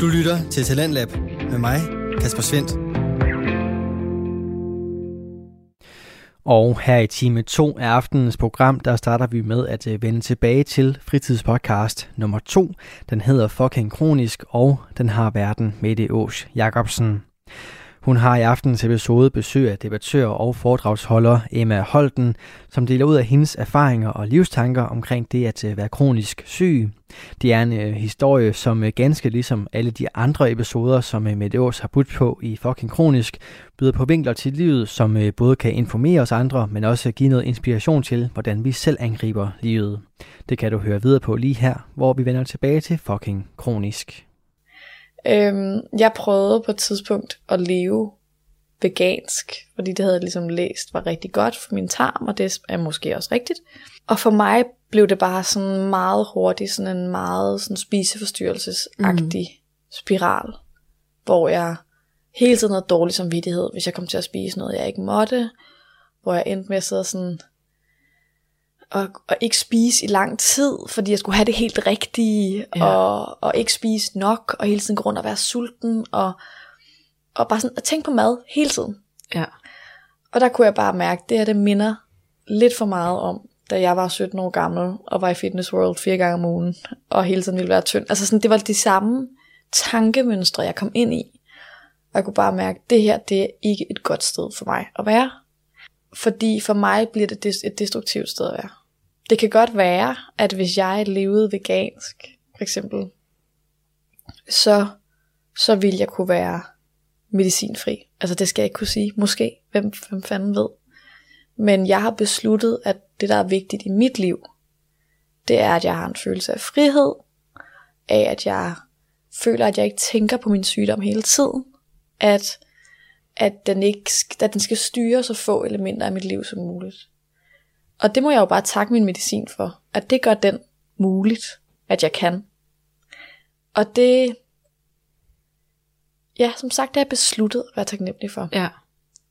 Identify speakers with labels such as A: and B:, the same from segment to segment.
A: Du lytter til Talentlab med mig, Kasper Svendt.
B: Og her i time 2 af aftenens program, der starter vi med at øh, vende tilbage til fritidspodcast nummer 2. Den hedder Fucking Kronisk, og den har verden Mette Ås Jacobsen. Hun har i aftens episode besøg af debattør og foredragsholder Emma Holten, som deler ud af hendes erfaringer og livstanker omkring det at øh, være kronisk syg. Det er en øh, historie, som øh, ganske ligesom alle de andre episoder, som uh, Mette Aas har budt på i fucking kronisk, byder på vinkler til livet, som både kan informere os andre, men også give noget inspiration til, hvordan vi selv angriber livet. Det kan du høre videre på lige her, hvor vi vender tilbage til fucking kronisk.
C: Øhm, jeg prøvede på et tidspunkt at leve vegansk, fordi det havde jeg ligesom læst var rigtig godt for min tarm, og det er måske også rigtigt. Og for mig blev det bare sådan meget hurtigt, sådan en meget sådan spiseforstyrrelsesagtig mm. spiral, hvor jeg hele tiden havde dårlig samvittighed, hvis jeg kom til at spise noget, jeg ikke måtte, hvor jeg endte med at sidde sådan og, og ikke spise i lang tid, fordi jeg skulle have det helt rigtige, ja. og, og ikke spise nok, og hele tiden gå rundt og være sulten, og, og bare sådan at tænke på mad hele tiden.
D: Ja.
C: Og der kunne jeg bare mærke, det her det minder lidt for meget om, da jeg var 17 år gammel, og var i Fitness World fire gange om ugen, og hele tiden ville være tynd. Altså sådan, det var de samme tankemønstre, jeg kom ind i. Og jeg kunne bare mærke, det her, det er ikke et godt sted for mig at være. Fordi for mig bliver det et destruktivt sted at være. Det kan godt være, at hvis jeg levede vegansk, for eksempel, så, så ville jeg kunne være medicinfri. Altså det skal jeg ikke kunne sige. Måske. Hvem, hvem fanden ved. Men jeg har besluttet, at det der er vigtigt i mit liv, det er, at jeg har en følelse af frihed, af at jeg føler, at jeg ikke tænker på min sygdom hele tiden, at at den, ikke, at den skal styre så få elementer af mit liv som muligt. Og det må jeg jo bare takke min medicin for, at det gør den muligt, at jeg kan. Og det, ja, som sagt, det er jeg besluttet at være taknemmelig for.
D: Ja.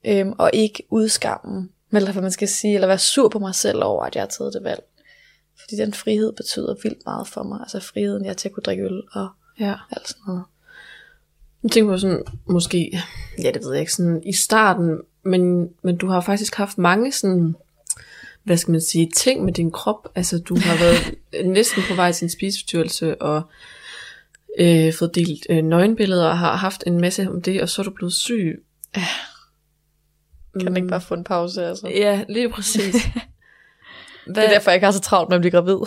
C: Øhm, og ikke udskamme, eller hvad man skal sige, eller være sur på mig selv over, at jeg har taget det valg. Fordi den frihed betyder vildt meget for mig. Altså friheden, jeg til at kunne drikke øl og
D: ja.
C: alt sådan noget.
D: Jeg tænker på sådan, måske, ja det ved jeg ikke, sådan i starten, men, men du har faktisk haft mange sådan, hvad skal man sige, ting med din krop. Altså du har været næsten på vej til en spiseforstyrrelse, og øh, fået delt øh, nøgenbilleder, og har haft en masse om det, og så er du blevet syg.
C: Ja. Kan mm. ikke bare få en pause, altså?
D: Ja, lige præcis.
C: Hvad? Det er derfor, jeg ikke har så travlt med at blive gravid.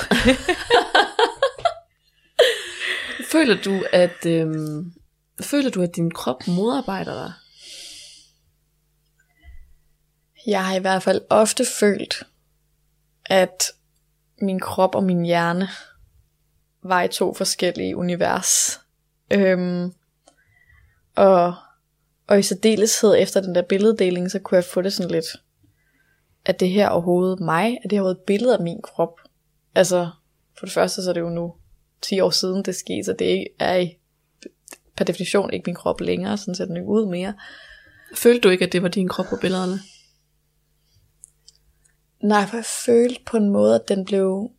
D: Føler du, at, øhm, Føler du, at din krop modarbejder dig?
C: Jeg har i hvert fald ofte følt, at min krop og min hjerne var i to forskellige univers. Øhm, og, og i særdeleshed efter den der billeddeling, så kunne jeg få det sådan lidt, at det her overhovedet mig, at det her overhovedet et billede af min krop. Altså, for det første så er det jo nu 10 år siden det skete, så det er i per definition ikke min krop længere, sådan ser den ikke ud mere.
D: Følte du ikke, at det var din krop på billederne?
C: Nej, for jeg følte på en måde, at den blev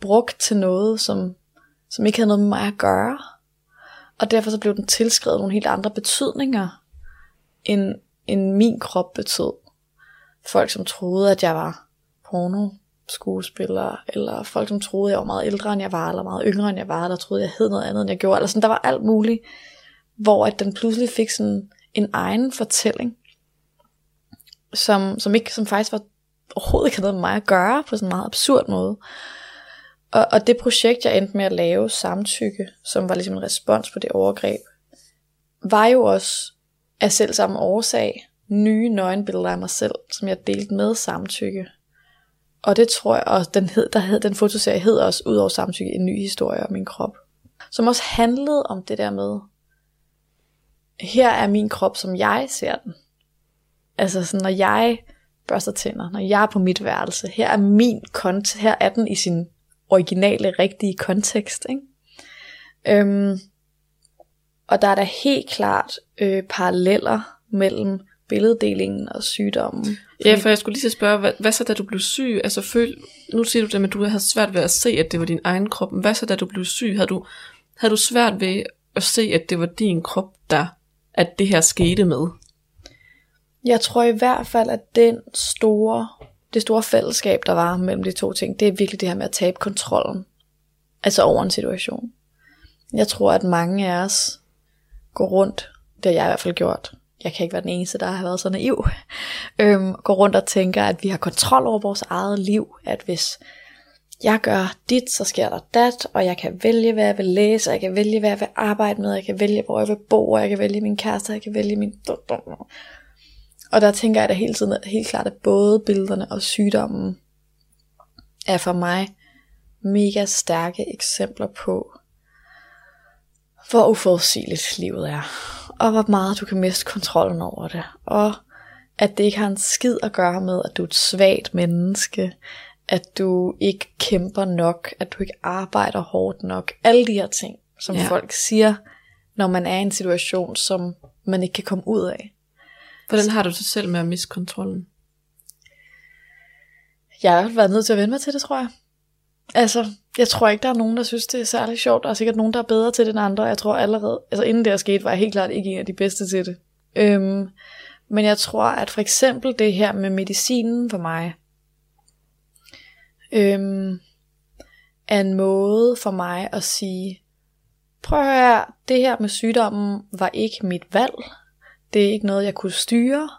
C: brugt til noget, som, som ikke havde noget med mig at gøre. Og derfor så blev den tilskrevet nogle helt andre betydninger, end, end min krop betød. Folk, som troede, at jeg var porno skuespiller, eller folk, som troede, jeg var meget ældre, end jeg var, eller meget yngre, end jeg var, der troede, jeg hed noget andet, end jeg gjorde. Eller sådan, der var alt muligt, hvor at den pludselig fik sådan en egen fortælling, som, som, ikke, som faktisk var overhovedet ikke havde noget med mig at gøre, på sådan en meget absurd måde. Og, og det projekt, jeg endte med at lave, Samtykke, som var ligesom en respons på det overgreb, var jo også af selv samme årsag nye nøgenbilleder af mig selv, som jeg delte med Samtykke. Og det tror jeg, og den, hed, der hed, den fotoserie hed også, ud over Samtykke, en ny historie om min krop. Som også handlede om det der med, her er min krop, som jeg ser den. Altså sådan, når jeg børster tænder, når jeg er på mit værelse, her er min kont, her er den i sin originale, rigtige kontekst. Ikke? Øhm, og der er der helt klart øh, paralleller mellem billeddelingen og sygdommen.
D: Ja, for jeg skulle lige spørge, hvad, hvad så da du blev syg? Altså føl, nu siger du det, at du havde svært ved at se, at det var din egen krop. Hvad så da du blev syg? Havde du, havde du svært ved at se, at det var din krop, der at det her skete med?
C: Jeg tror i hvert fald, at den store, det store fællesskab, der var mellem de to ting, det er virkelig det her med at tabe kontrollen. Altså over en situation. Jeg tror, at mange af os går rundt, det har jeg i hvert fald gjort, jeg kan ikke være den eneste, der har været så naiv, øhm, går rundt og tænker, at vi har kontrol over vores eget liv, at hvis jeg gør dit, så sker der dat, og jeg kan vælge, hvad jeg vil læse, og jeg kan vælge, hvad jeg vil arbejde med, jeg kan vælge, hvor jeg vil bo, og jeg kan vælge min kæreste, og jeg kan vælge min... Og der tænker jeg da hele tiden, helt klart, at både billederne og sygdommen er for mig mega stærke eksempler på, hvor uforudsigeligt livet er, og hvor meget du kan miste kontrollen over det, og at det ikke har en skid at gøre med, at du er et svagt menneske, at du ikke kæmper nok, at du ikke arbejder hårdt nok, alle de her ting, som ja. folk siger, når man er i en situation, som man ikke kan komme ud af.
D: Hvordan har du det selv med at miste kontrollen?
C: Jeg har været nødt til at vende mig til det, tror jeg. Altså, jeg tror ikke, der er nogen, der synes, det er særlig sjovt. Der er sikkert nogen, der er bedre til det end andre. Jeg tror allerede, altså inden det er sket, var jeg helt klart ikke en af de bedste til det. Øhm, men jeg tror, at for eksempel det her med medicinen for mig, øhm, er en måde for mig at sige, prøv at høre, det her med sygdommen var ikke mit valg. Det er ikke noget, jeg kunne styre,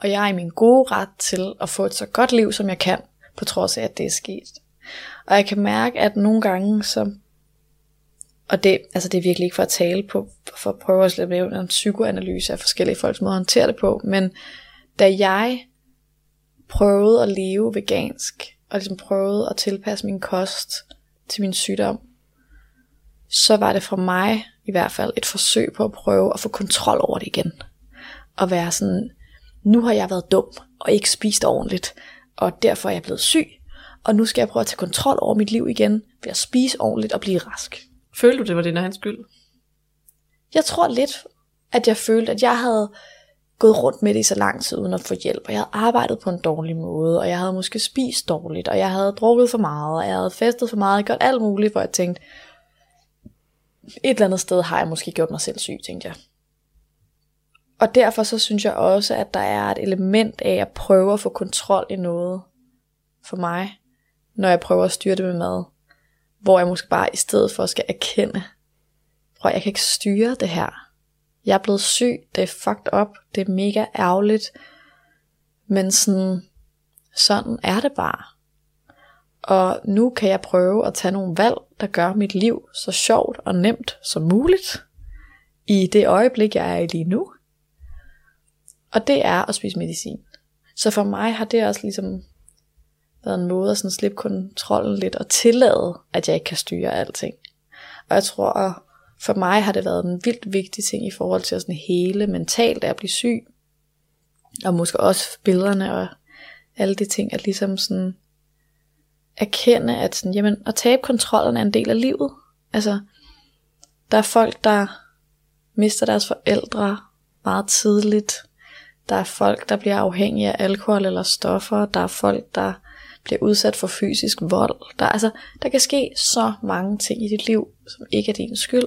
C: og jeg er i min gode ret til at få et så godt liv, som jeg kan, på trods af, at det er sket. Og jeg kan mærke, at nogle gange, så, og det, altså det er virkelig ikke for at tale på, for at prøve at lave en psykoanalyse af forskellige folks måde at håndtere det på, men da jeg prøvede at leve vegansk, og ligesom prøvede at tilpasse min kost til min sygdom, så var det for mig i hvert fald et forsøg på at prøve at få kontrol over det igen. Og være sådan, nu har jeg været dum og ikke spist ordentligt, og derfor er jeg blevet syg, og nu skal jeg prøve at tage kontrol over mit liv igen, ved at spise ordentligt og blive rask.
D: Følte du, det var din egen skyld?
C: Jeg tror lidt, at jeg følte, at jeg havde gået rundt med det i så lang tid uden at få hjælp, og jeg havde arbejdet på en dårlig måde, og jeg havde måske spist dårligt, og jeg havde drukket for meget, og jeg havde festet for meget, og gjort alt muligt, hvor jeg tænkte, et eller andet sted har jeg måske gjort mig selv syg, tænkte jeg. Og derfor så synes jeg også, at der er et element af at prøve at få kontrol i noget for mig, når jeg prøver at styre det med mad. Hvor jeg måske bare i stedet for skal erkende, prøv jeg kan ikke styre det her. Jeg er blevet syg, det er fucked up, det er mega ærgerligt, men sådan, sådan er det bare. Og nu kan jeg prøve at tage nogle valg, der gør mit liv så sjovt og nemt som muligt, i det øjeblik, jeg er i lige nu. Og det er at spise medicin. Så for mig har det også ligesom været en måde at sådan slippe kontrollen lidt og tillade, at jeg ikke kan styre alting. Og jeg tror, at for mig har det været en vildt vigtig ting i forhold til at sådan hele mentalt at blive syg. Og måske også billederne og alle de ting, at ligesom sådan erkende, at sådan, jamen, at tabe kontrollen er en del af livet. Altså, der er folk, der mister deres forældre meget tidligt. Der er folk, der bliver afhængige af alkohol eller stoffer. Der er folk, der bliver udsat for fysisk vold. Der, altså, der kan ske så mange ting i dit liv, som ikke er din skyld.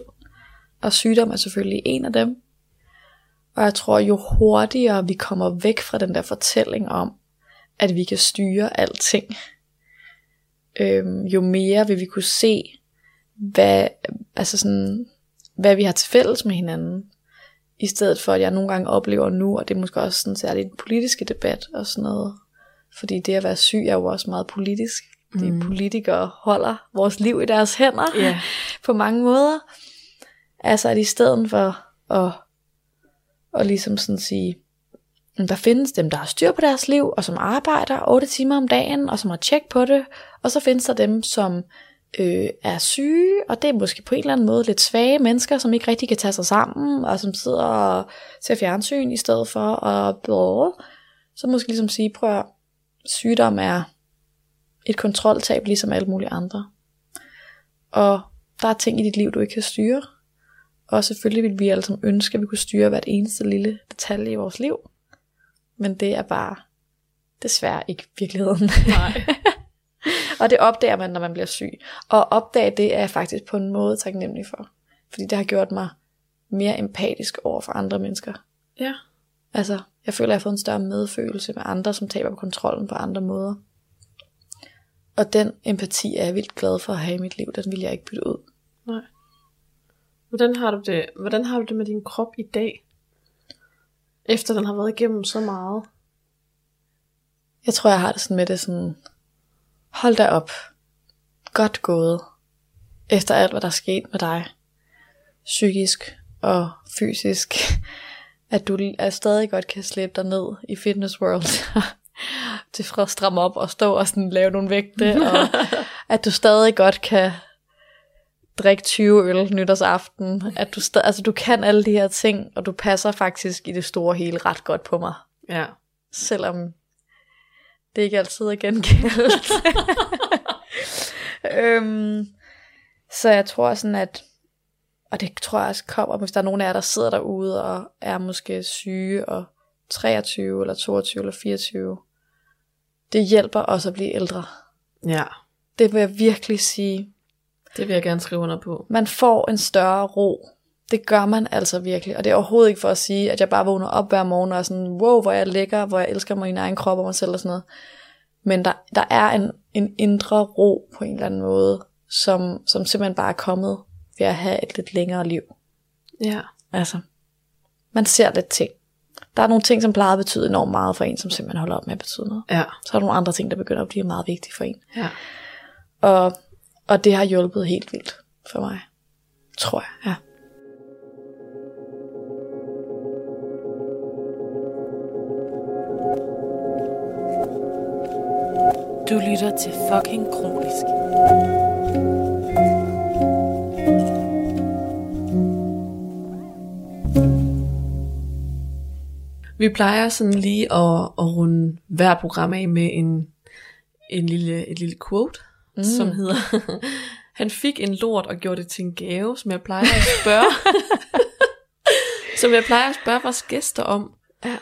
C: Og sygdom er selvfølgelig en af dem. Og jeg tror, jo hurtigere vi kommer væk fra den der fortælling om, at vi kan styre alting, øhm, jo mere vil vi kunne se, hvad, altså sådan, hvad vi har til fælles med hinanden. I stedet for, at jeg nogle gange oplever nu, og det er måske også sådan særligt en politiske debat og sådan noget, fordi det at være syg er jo også meget politisk. De mm. politikere holder vores liv i deres hænder yeah. på mange måder. Altså at i stedet for at, at ligesom sådan sige, der findes dem, der har styr på deres liv, og som arbejder 8 timer om dagen, og som har tjek på det, og så findes der dem, som øh, er syge, og det er måske på en eller anden måde lidt svage mennesker, som ikke rigtig kan tage sig sammen, og som sidder og ser fjernsyn i stedet for, at og så måske ligesom sige, prøv at sygdom er et kontroltab, ligesom alle mulige andre. Og der er ting i dit liv, du ikke kan styre. Og selvfølgelig vil vi alle sammen ønske, at vi kunne styre hvert eneste lille detalje i vores liv. Men det er bare desværre ikke virkeligheden.
D: Nej.
C: og det opdager man, når man bliver syg. Og opdage det er jeg faktisk på en måde taknemmelig for. Fordi det har gjort mig mere empatisk over for andre mennesker.
D: Ja.
C: Altså, jeg føler, at jeg har fået en større medfølelse med andre, som taber kontrollen på andre måder. Og den empati er jeg vildt glad for at have i mit liv. Den vil jeg ikke bytte ud.
D: Nej. Hvordan har du det, hvordan har du det med din krop i dag? Efter den har været igennem så meget.
C: Jeg tror, jeg har det sådan med det sådan, hold da op. Godt gået. Efter alt, hvad der er sket med dig. Psykisk og fysisk. At du er stadig godt kan slippe dig ned i Fitness World. til at stramme op og stå og sådan lave nogle vægte. Og at du stadig godt kan drikke 20 øl nytårsaften. At du, sta- altså, du kan alle de her ting, og du passer faktisk i det store hele ret godt på mig.
D: Ja.
C: Selvom det ikke altid er gengældt. øhm, så jeg tror sådan, at og det tror jeg også kommer, hvis der er nogen af jer, der sidder derude og er måske syge og 23 eller 22 eller 24. Det hjælper også at blive ældre.
D: Ja.
C: Det vil jeg virkelig sige.
D: Det vil jeg gerne skrive under på.
C: Man får en større ro. Det gør man altså virkelig. Og det er overhovedet ikke for at sige, at jeg bare vågner op hver morgen og er sådan, wow, hvor jeg lækker, hvor jeg elsker min egen krop og mig selv og sådan noget. Men der, der er en, en indre ro på en eller anden måde, som, som simpelthen bare er kommet ved at have et lidt længere liv.
D: Ja.
C: Altså, man ser lidt ting. Der er nogle ting, som plejer at betyde enormt meget for en, som simpelthen holder op med at betyde noget.
D: Ja.
C: Så er der nogle andre ting, der begynder at blive meget vigtige for en.
D: Ja.
C: Og, og det har hjulpet helt vildt for mig. Tror jeg, ja.
E: Du lytter til fucking kronisk.
D: Vi plejer sådan lige at, at runde hver program af med en, en lille, et lille quote, mm. som hedder, han fik en lort og gjorde det til en gave, som jeg plejer at spørge, som jeg plejer at spørge vores gæster om,
C: Ja.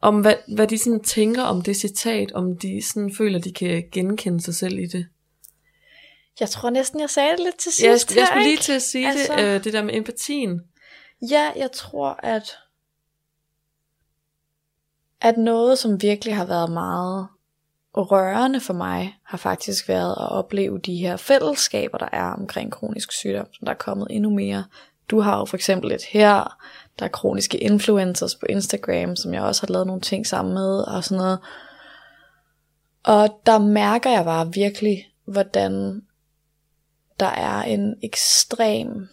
D: om hvad, hvad de sådan tænker om det citat, om de sådan føler, de kan genkende sig selv i det.
C: Jeg tror næsten, jeg sagde det lidt til sidst.
D: Jeg, jeg
C: her,
D: skulle lige til at sige
C: altså...
D: det, øh, det der med empatien.
C: Ja, jeg tror, at, at noget, som virkelig har været meget rørende for mig, har faktisk været at opleve de her fællesskaber, der er omkring kronisk sygdom, som der er kommet endnu mere. Du har jo for eksempel et her, der er kroniske influencers på Instagram, som jeg også har lavet nogle ting sammen med, og sådan noget. Og der mærker jeg bare virkelig, hvordan der er en ekstrem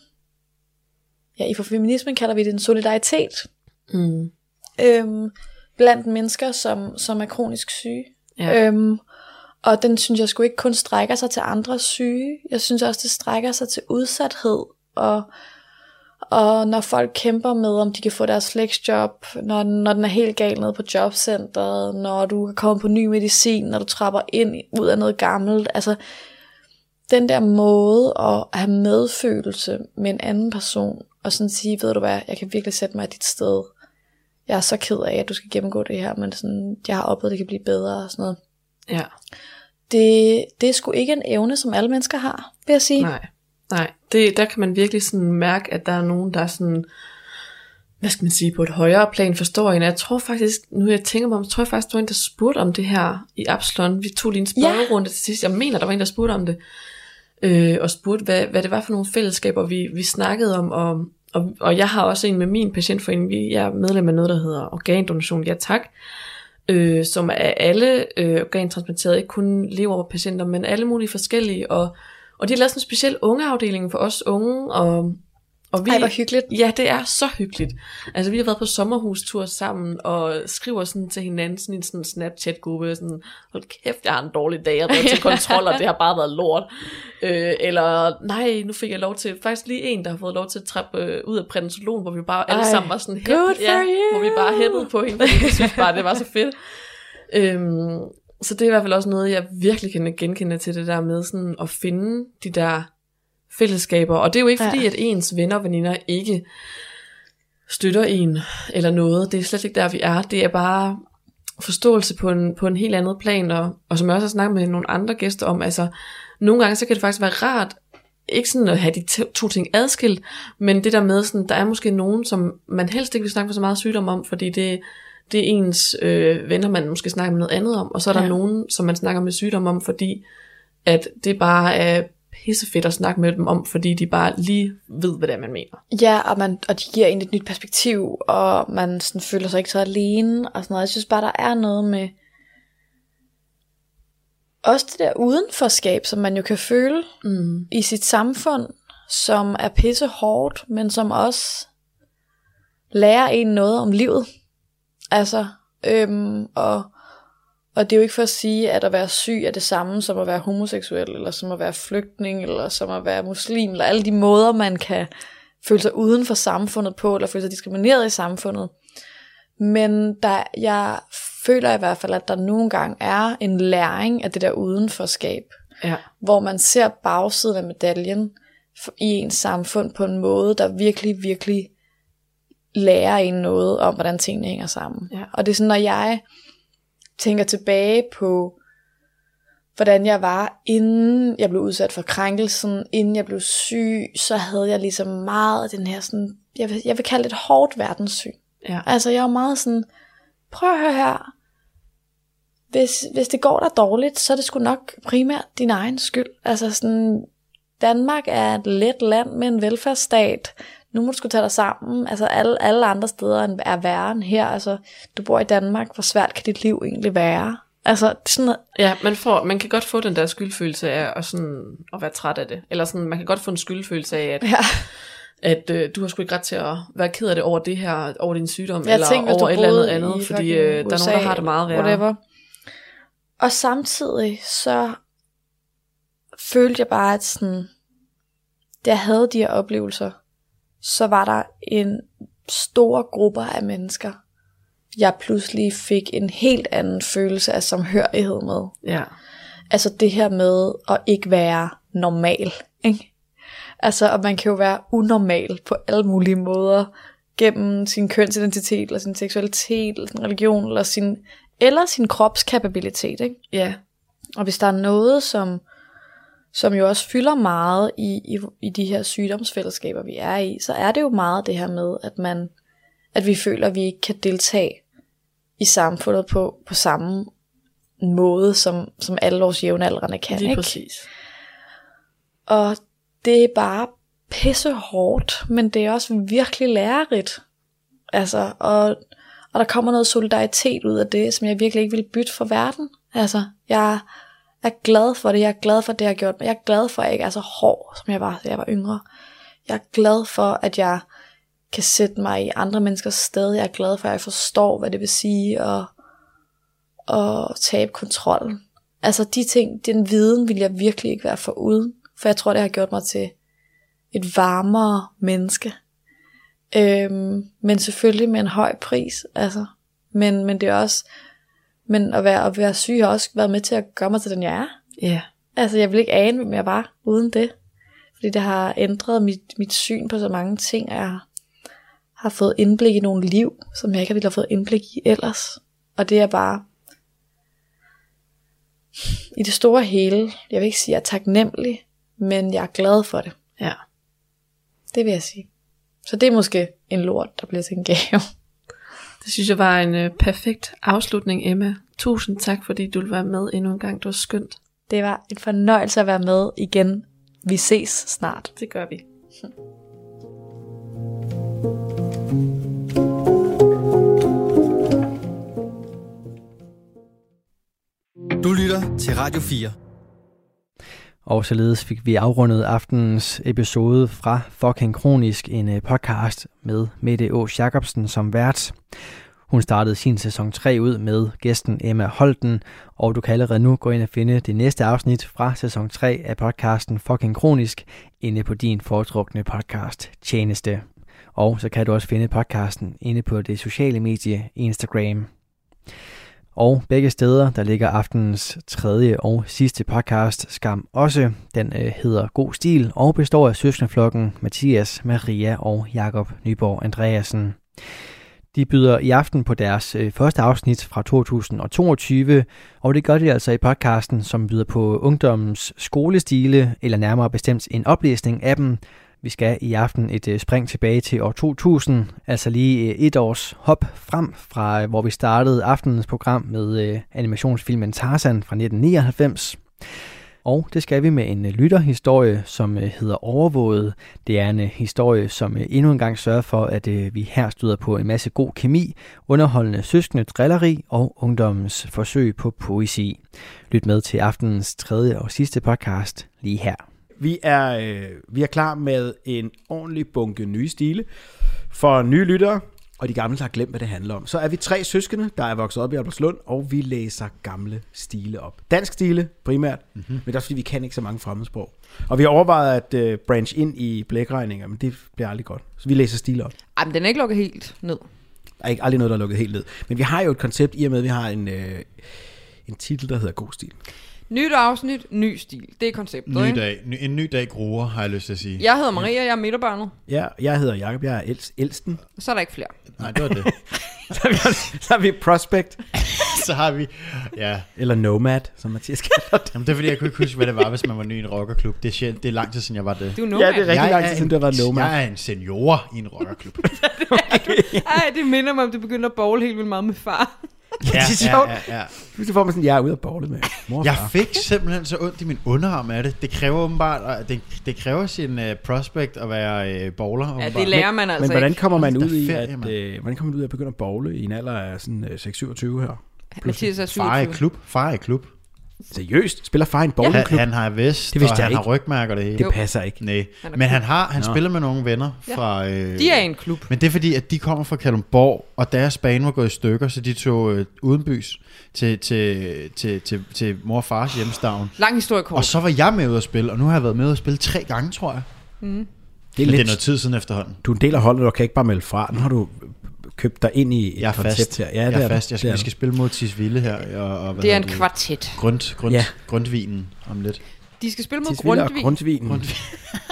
C: ja, i for feminismen kalder vi det en solidaritet
D: Mm.
C: øhm, blandt mennesker, som, som er kronisk syge.
D: Ja.
C: Øhm, og den synes jeg sgu ikke kun strækker sig til andre syge. Jeg synes også, det strækker sig til udsathed. Og, og når folk kæmper med, om de kan få deres flexjob, når, når den er helt gal nede på jobcentret, når du kan komme på ny medicin, når du trapper ind ud af noget gammelt. Altså, den der måde at have medfølelse med en anden person, og sådan sige, ved du hvad, jeg kan virkelig sætte mig i dit sted. Jeg er så ked af, at du skal gennemgå det her, men sådan, jeg har oplevet, at det kan blive bedre og sådan noget.
D: Ja.
C: Det, det er sgu ikke en evne, som alle mennesker har, vil jeg sige.
D: Nej, nej. Det, der kan man virkelig sådan mærke, at der er nogen, der er sådan, hvad skal man sige, på et højere plan forstår en. Jeg tror faktisk, nu jeg tænker mig om, tror jeg faktisk, der var en, der spurgte om det her i Absalon. Vi tog lige en spørgerunde til sidst. Jeg mener, der var en, der spurgte om det. Øh, og spurgte, hvad, hvad det var for nogle fællesskaber, vi, vi snakkede om. Og, og, og jeg har også en med min patientforening. Vi, jeg er medlem af noget, der hedder Organdonation. Ja tak. Øh, som er alle øh, organtransplanterede, ikke kun leverpatienter, men alle mulige forskellige. Og, og de har lavet sådan en speciel ungeafdeling for os unge, og, og vi,
C: Ej, hvor hyggeligt.
D: Ja, det er så hyggeligt. Altså, vi har været på sommerhustur sammen, og skriver sådan til hinanden sådan en sådan Snapchat-gruppe, sådan, hold kæft, jeg har en dårlig dag, jeg har til kontroller, det har bare været lort. Øh, eller, nej, nu fik jeg lov til, faktisk lige en, der har fået lov til at trappe øh, ud af prednisolon, hvor vi bare alle
C: Ej,
D: sammen var sådan,
C: good
D: ja,
C: you.
D: hvor vi bare hæppede på hende, fordi vi synes bare, det var så fedt. Øhm, så det er i hvert fald også noget, jeg virkelig kan genkende til det der med sådan at finde de der fællesskaber. Og det er jo ikke
C: Ja.
D: fordi, at ens venner og veninder ikke støtter en eller noget. Det er slet ikke der, vi er. Det er bare forståelse på en, på en helt andet plan. Og, og som jeg også har snakket med nogle andre gæster om, altså nogle gange så kan det faktisk være rart ikke sådan at have de to, to ting adskilt, men det der med, sådan, der er måske nogen, som man helst ikke vil snakke for så meget sygdom om, fordi det, det er ens øh, venner, man måske snakker med noget andet om, og så er der
C: ja.
D: nogen, som man snakker med sygdom om, fordi at det bare er pissefedt at snakke med dem om, fordi de bare lige ved, hvad det er, man mener.
C: Ja, og, man, og de giver en et nyt perspektiv, og man sådan føler sig ikke så alene, og sådan noget. Jeg synes bare, der er noget med, også det der udenforskab, som man jo kan føle
D: Mm.
C: i sit samfund, som er pisse hårdt, men som også lærer en noget om livet. Altså, øhm, og, og det er jo ikke for at sige, at at være syg er det samme som at være homoseksuel, eller som at være flygtning, eller som at være muslim, eller alle de måder, man kan føle sig uden for samfundet på, eller føle sig diskrimineret i samfundet. Men der, jeg føler i hvert fald, at der nogle gange er en læring af det der udenforskab,
D: Ja.
C: hvor man ser bagsiden af medaljen i ens samfund på en måde, der virkelig, virkelig lærer en noget om, hvordan tingene hænger sammen.
D: Ja.
C: Og det er sådan, når jeg tænker tilbage på, hvordan jeg var, inden jeg blev udsat for krænkelsen, inden jeg blev syg, så havde jeg ligesom meget af den her sådan, jeg vil, jeg vil kalde det et hårdt verdenssyn.
D: Ja.
C: Altså jeg var meget sådan, prøv at høre her, hvis, hvis det går dig dårligt, så er det sgu nok primært din egen skyld. Altså sådan, Danmark er et let land med en velfærdsstat. Nu må du skulle tage dig sammen. Altså alle, alle andre steder er værre end her. Altså, du bor i Danmark, hvor svært kan dit liv egentlig være? Altså, det er sådan noget,
D: Ja, man, får, man kan godt få den der skyldfølelse af at, sådan, at være træt af det. Eller sådan, man kan godt få en skyldfølelse af, at,
C: ja,
D: at øh, du har sgu ikke ret til at være ked af det over det her, over din sygdom,
C: Jeg
D: eller
C: tænker,
D: over et eller andet andet, fordi øh, der er nogen, der har det meget værre.
C: whatever. Og samtidig så følte jeg bare, at sådan, da jeg havde de her oplevelser, så var der en stor gruppe af mennesker, jeg pludselig fik en helt anden følelse af samhørighed med.
D: Ja,
C: Altså det her med at ikke være normal. Ikke? Altså, og man kan jo være unormal på alle mulige måder, gennem sin kønsidentitet, eller sin seksualitet, eller sin religion, eller sin, eller sin kropskapabilitet. Ikke?
D: ja,
C: Og hvis der er noget, som, som jo også fylder meget i, i, i de her sygdomsfællesskaber, vi er i, så er det jo meget det her med, at man at vi føler, at vi ikke kan deltage i samfundet på, på samme måde, som, som alle vores jævnaldrende kan.
D: lige
C: ikke?
D: præcis.
C: Og det er bare pisse hårdt, men det er også virkelig lærerigt. Altså, og, og der kommer noget solidaritet ud af det, som jeg virkelig ikke vil bytte for verden. Altså, jeg jeg er glad for det. Jeg er glad for det, jeg har gjort. Jeg er glad for, at jeg ikke er så hård, som jeg var, da jeg var yngre. Jeg er glad for, at jeg kan sætte mig i andre menneskers sted. Jeg er glad for, at jeg forstår, hvad det vil sige at, at tabe kontrollen. Altså de ting, den viden vil jeg virkelig ikke være for uden. For jeg tror, det har gjort mig til et varmere menneske. Øhm, men selvfølgelig med en høj pris. Altså. Men, men det er også... Men at være, at være syg har også været med til at gøre mig til den, jeg er.
D: Ja,
C: Altså, jeg vil ikke ane, hvem jeg var uden det. Fordi det har ændret mit, mit syn på så mange ting, og jeg har fået indblik i nogle liv, som jeg ikke ville have fået indblik i ellers. Og det er bare... I det store hele, jeg vil ikke sige, at jeg er taknemmelig, men jeg er glad for det.
D: ja.
C: Det vil jeg sige. Så det er måske en lort, der bliver til en gave.
D: Det synes jeg var en øh, perfekt afslutning, Emma. Tusind tak, fordi du vil være med endnu en gang. Det var skønt.
C: Det var en fornøjelse at være med igen. Vi ses snart.
D: Det gør vi.
A: Du lytter til Radio 4.
B: Og således fik vi afrundet aftenens episode fra Fucking Kronisk, en øh, podcast med Mette Å. Jacobsen som vært. Hun startede sin sæson 3 ud med gæsten Emma Holten, og du kan allerede nu gå ind og finde det næste afsnit fra sæson 3 af podcasten Fucking Kronisk inde på din foretrukne podcast tjeneste. Og så kan du også finde podcasten inde på det sociale medie Instagram. Og begge steder, der ligger aftenens tredje og sidste podcast, Skam også. Den øh, hedder God Stil og består af søskendeflokken Mathias, Maria og Jakob Nyborg Andreasen. De byder i aften på deres øh, første afsnit fra 2022, og det gør de altså i podcasten, som byder på ungdommens skolestile, eller nærmere bestemt en oplæsning af dem. Vi skal i aften et øh, spring tilbage til år 2000, altså lige øh, et års hop frem fra, øh, hvor vi startede aftenens program med animationsfilmen Tarzan fra 1999. Og det skal vi med en lytterhistorie, som hedder Overvåget. Det er en historie, som endnu en gang sørger for, at vi her støder på en masse god kemi, underholdende søskende drilleri og ungdommens forsøg på poesi. Lyt med til aftenens tredje og sidste podcast lige her.
F: Vi er, øh, vi er klar med en ordentlig bunke nye stile for nye lyttere, og de gamle, der har glemt, hvad det handler om. Så er vi tre søskende, der er vokset op i Albertslund, og vi læser gamle stile op. Dansk stile primært, mm-hmm. men det er også fordi, vi kan ikke så mange fremmedsprog. Og vi har overvejet at øh, branch ind i blækregninger, men det bliver aldrig godt. Så vi læser stile op.
G: Ej, men den er ikke lukket helt ned.
F: Der er ikke aldrig noget, der er lukket helt ned. Men vi har jo et koncept i og med, at vi har en, øh, en titel, der hedder God Stil.
G: Nyt afsnit, ny stil. Det er konceptet,
H: Ny
G: ikke?
H: dag. Ny, en ny dag gruer, har jeg lyst til at sige.
G: Jeg hedder Maria, jeg er midterbarnet.
F: Ja, jeg hedder Jakob, jeg er ældst, ældsten.
G: Så er der ikke flere.
H: Nej, det var det.
F: Så er vi, så er vi Prospect,
H: Så har vi... Ja,
F: eller Nomad, som Mathias kalder det.
H: Jamen, det er fordi, jeg kunne ikke huske, hvad det var, hvis man var ny i en rockerklub. Det er, sjældent, det er lang tid siden, jeg var det.
G: Du er nu,
F: Ja, det er rigtig
H: Jeg
F: lang
H: er
F: tid siden,
H: en-
F: du har været Nomad.
H: Jeg er en senior i en rockerklub.
G: Ej, det minder mig om, du begynder at bowl helt vildt meget med far.
F: Ja, det er sjovt.
H: Ja, ja, ja.
F: Pludselig får man sådan, jeg er ude af bordet med mor
H: Jeg
F: far.
H: fik simpelthen så ondt i min underarm af det. Det kræver åbenbart, det, det kræver sin uh, prospect at være uh, bowler.
G: Ja,
H: åbenbart.
G: det lærer man altså
F: Men hvordan
G: ikke.
F: kommer man ud i,
H: ferie,
F: at,
H: mand.
F: øh, hvordan kommer man ud af at begynde at bowle i en alder af sådan øh, 6-27 her?
G: Mathias er
H: Far er i
G: 27.
H: klub. Far i klub.
F: Seriøst? Spiller far i en
H: Han,
F: bowlingklub?
H: han har vest,
F: Det vidste
H: og
F: jeg
H: han har rygmærker og det hele.
F: Det passer ikke.
H: Nej,
G: Han
H: men han har han
F: Nå.
H: spiller med nogle venner
G: Ja.
H: fra... Øh,
G: De er i en klub.
H: Men det er fordi, at de kommer fra Kalundborg, og deres bane var gået i stykker, så de tog øh, udenbys til, til, til, til, til mor og fars hjemstavn.
G: Lang historie kort.
H: Og så var jeg med ud at spille, og nu har jeg været med ud at spille tre gange, tror jeg.
F: Det er
H: Men det er
F: lidt,
H: noget tid siden efterhånden.
F: du er en del af holdet, du kan ikke bare melde fra. Nu har du købt dig ind i et
H: Jeg er
F: koncept
H: fast.
F: her. Ja,
H: jeg
F: det
H: er
F: du.
H: fast. Jeg skal,
F: Det er
H: vi skal spille mod Tisvilde her. Og, og hvad
G: det er en kvartet.
H: Grund, grund,
F: Ja.
H: Grundvinen om lidt.
G: De skal spille mod
F: Tisvilde og
G: Grundtvig.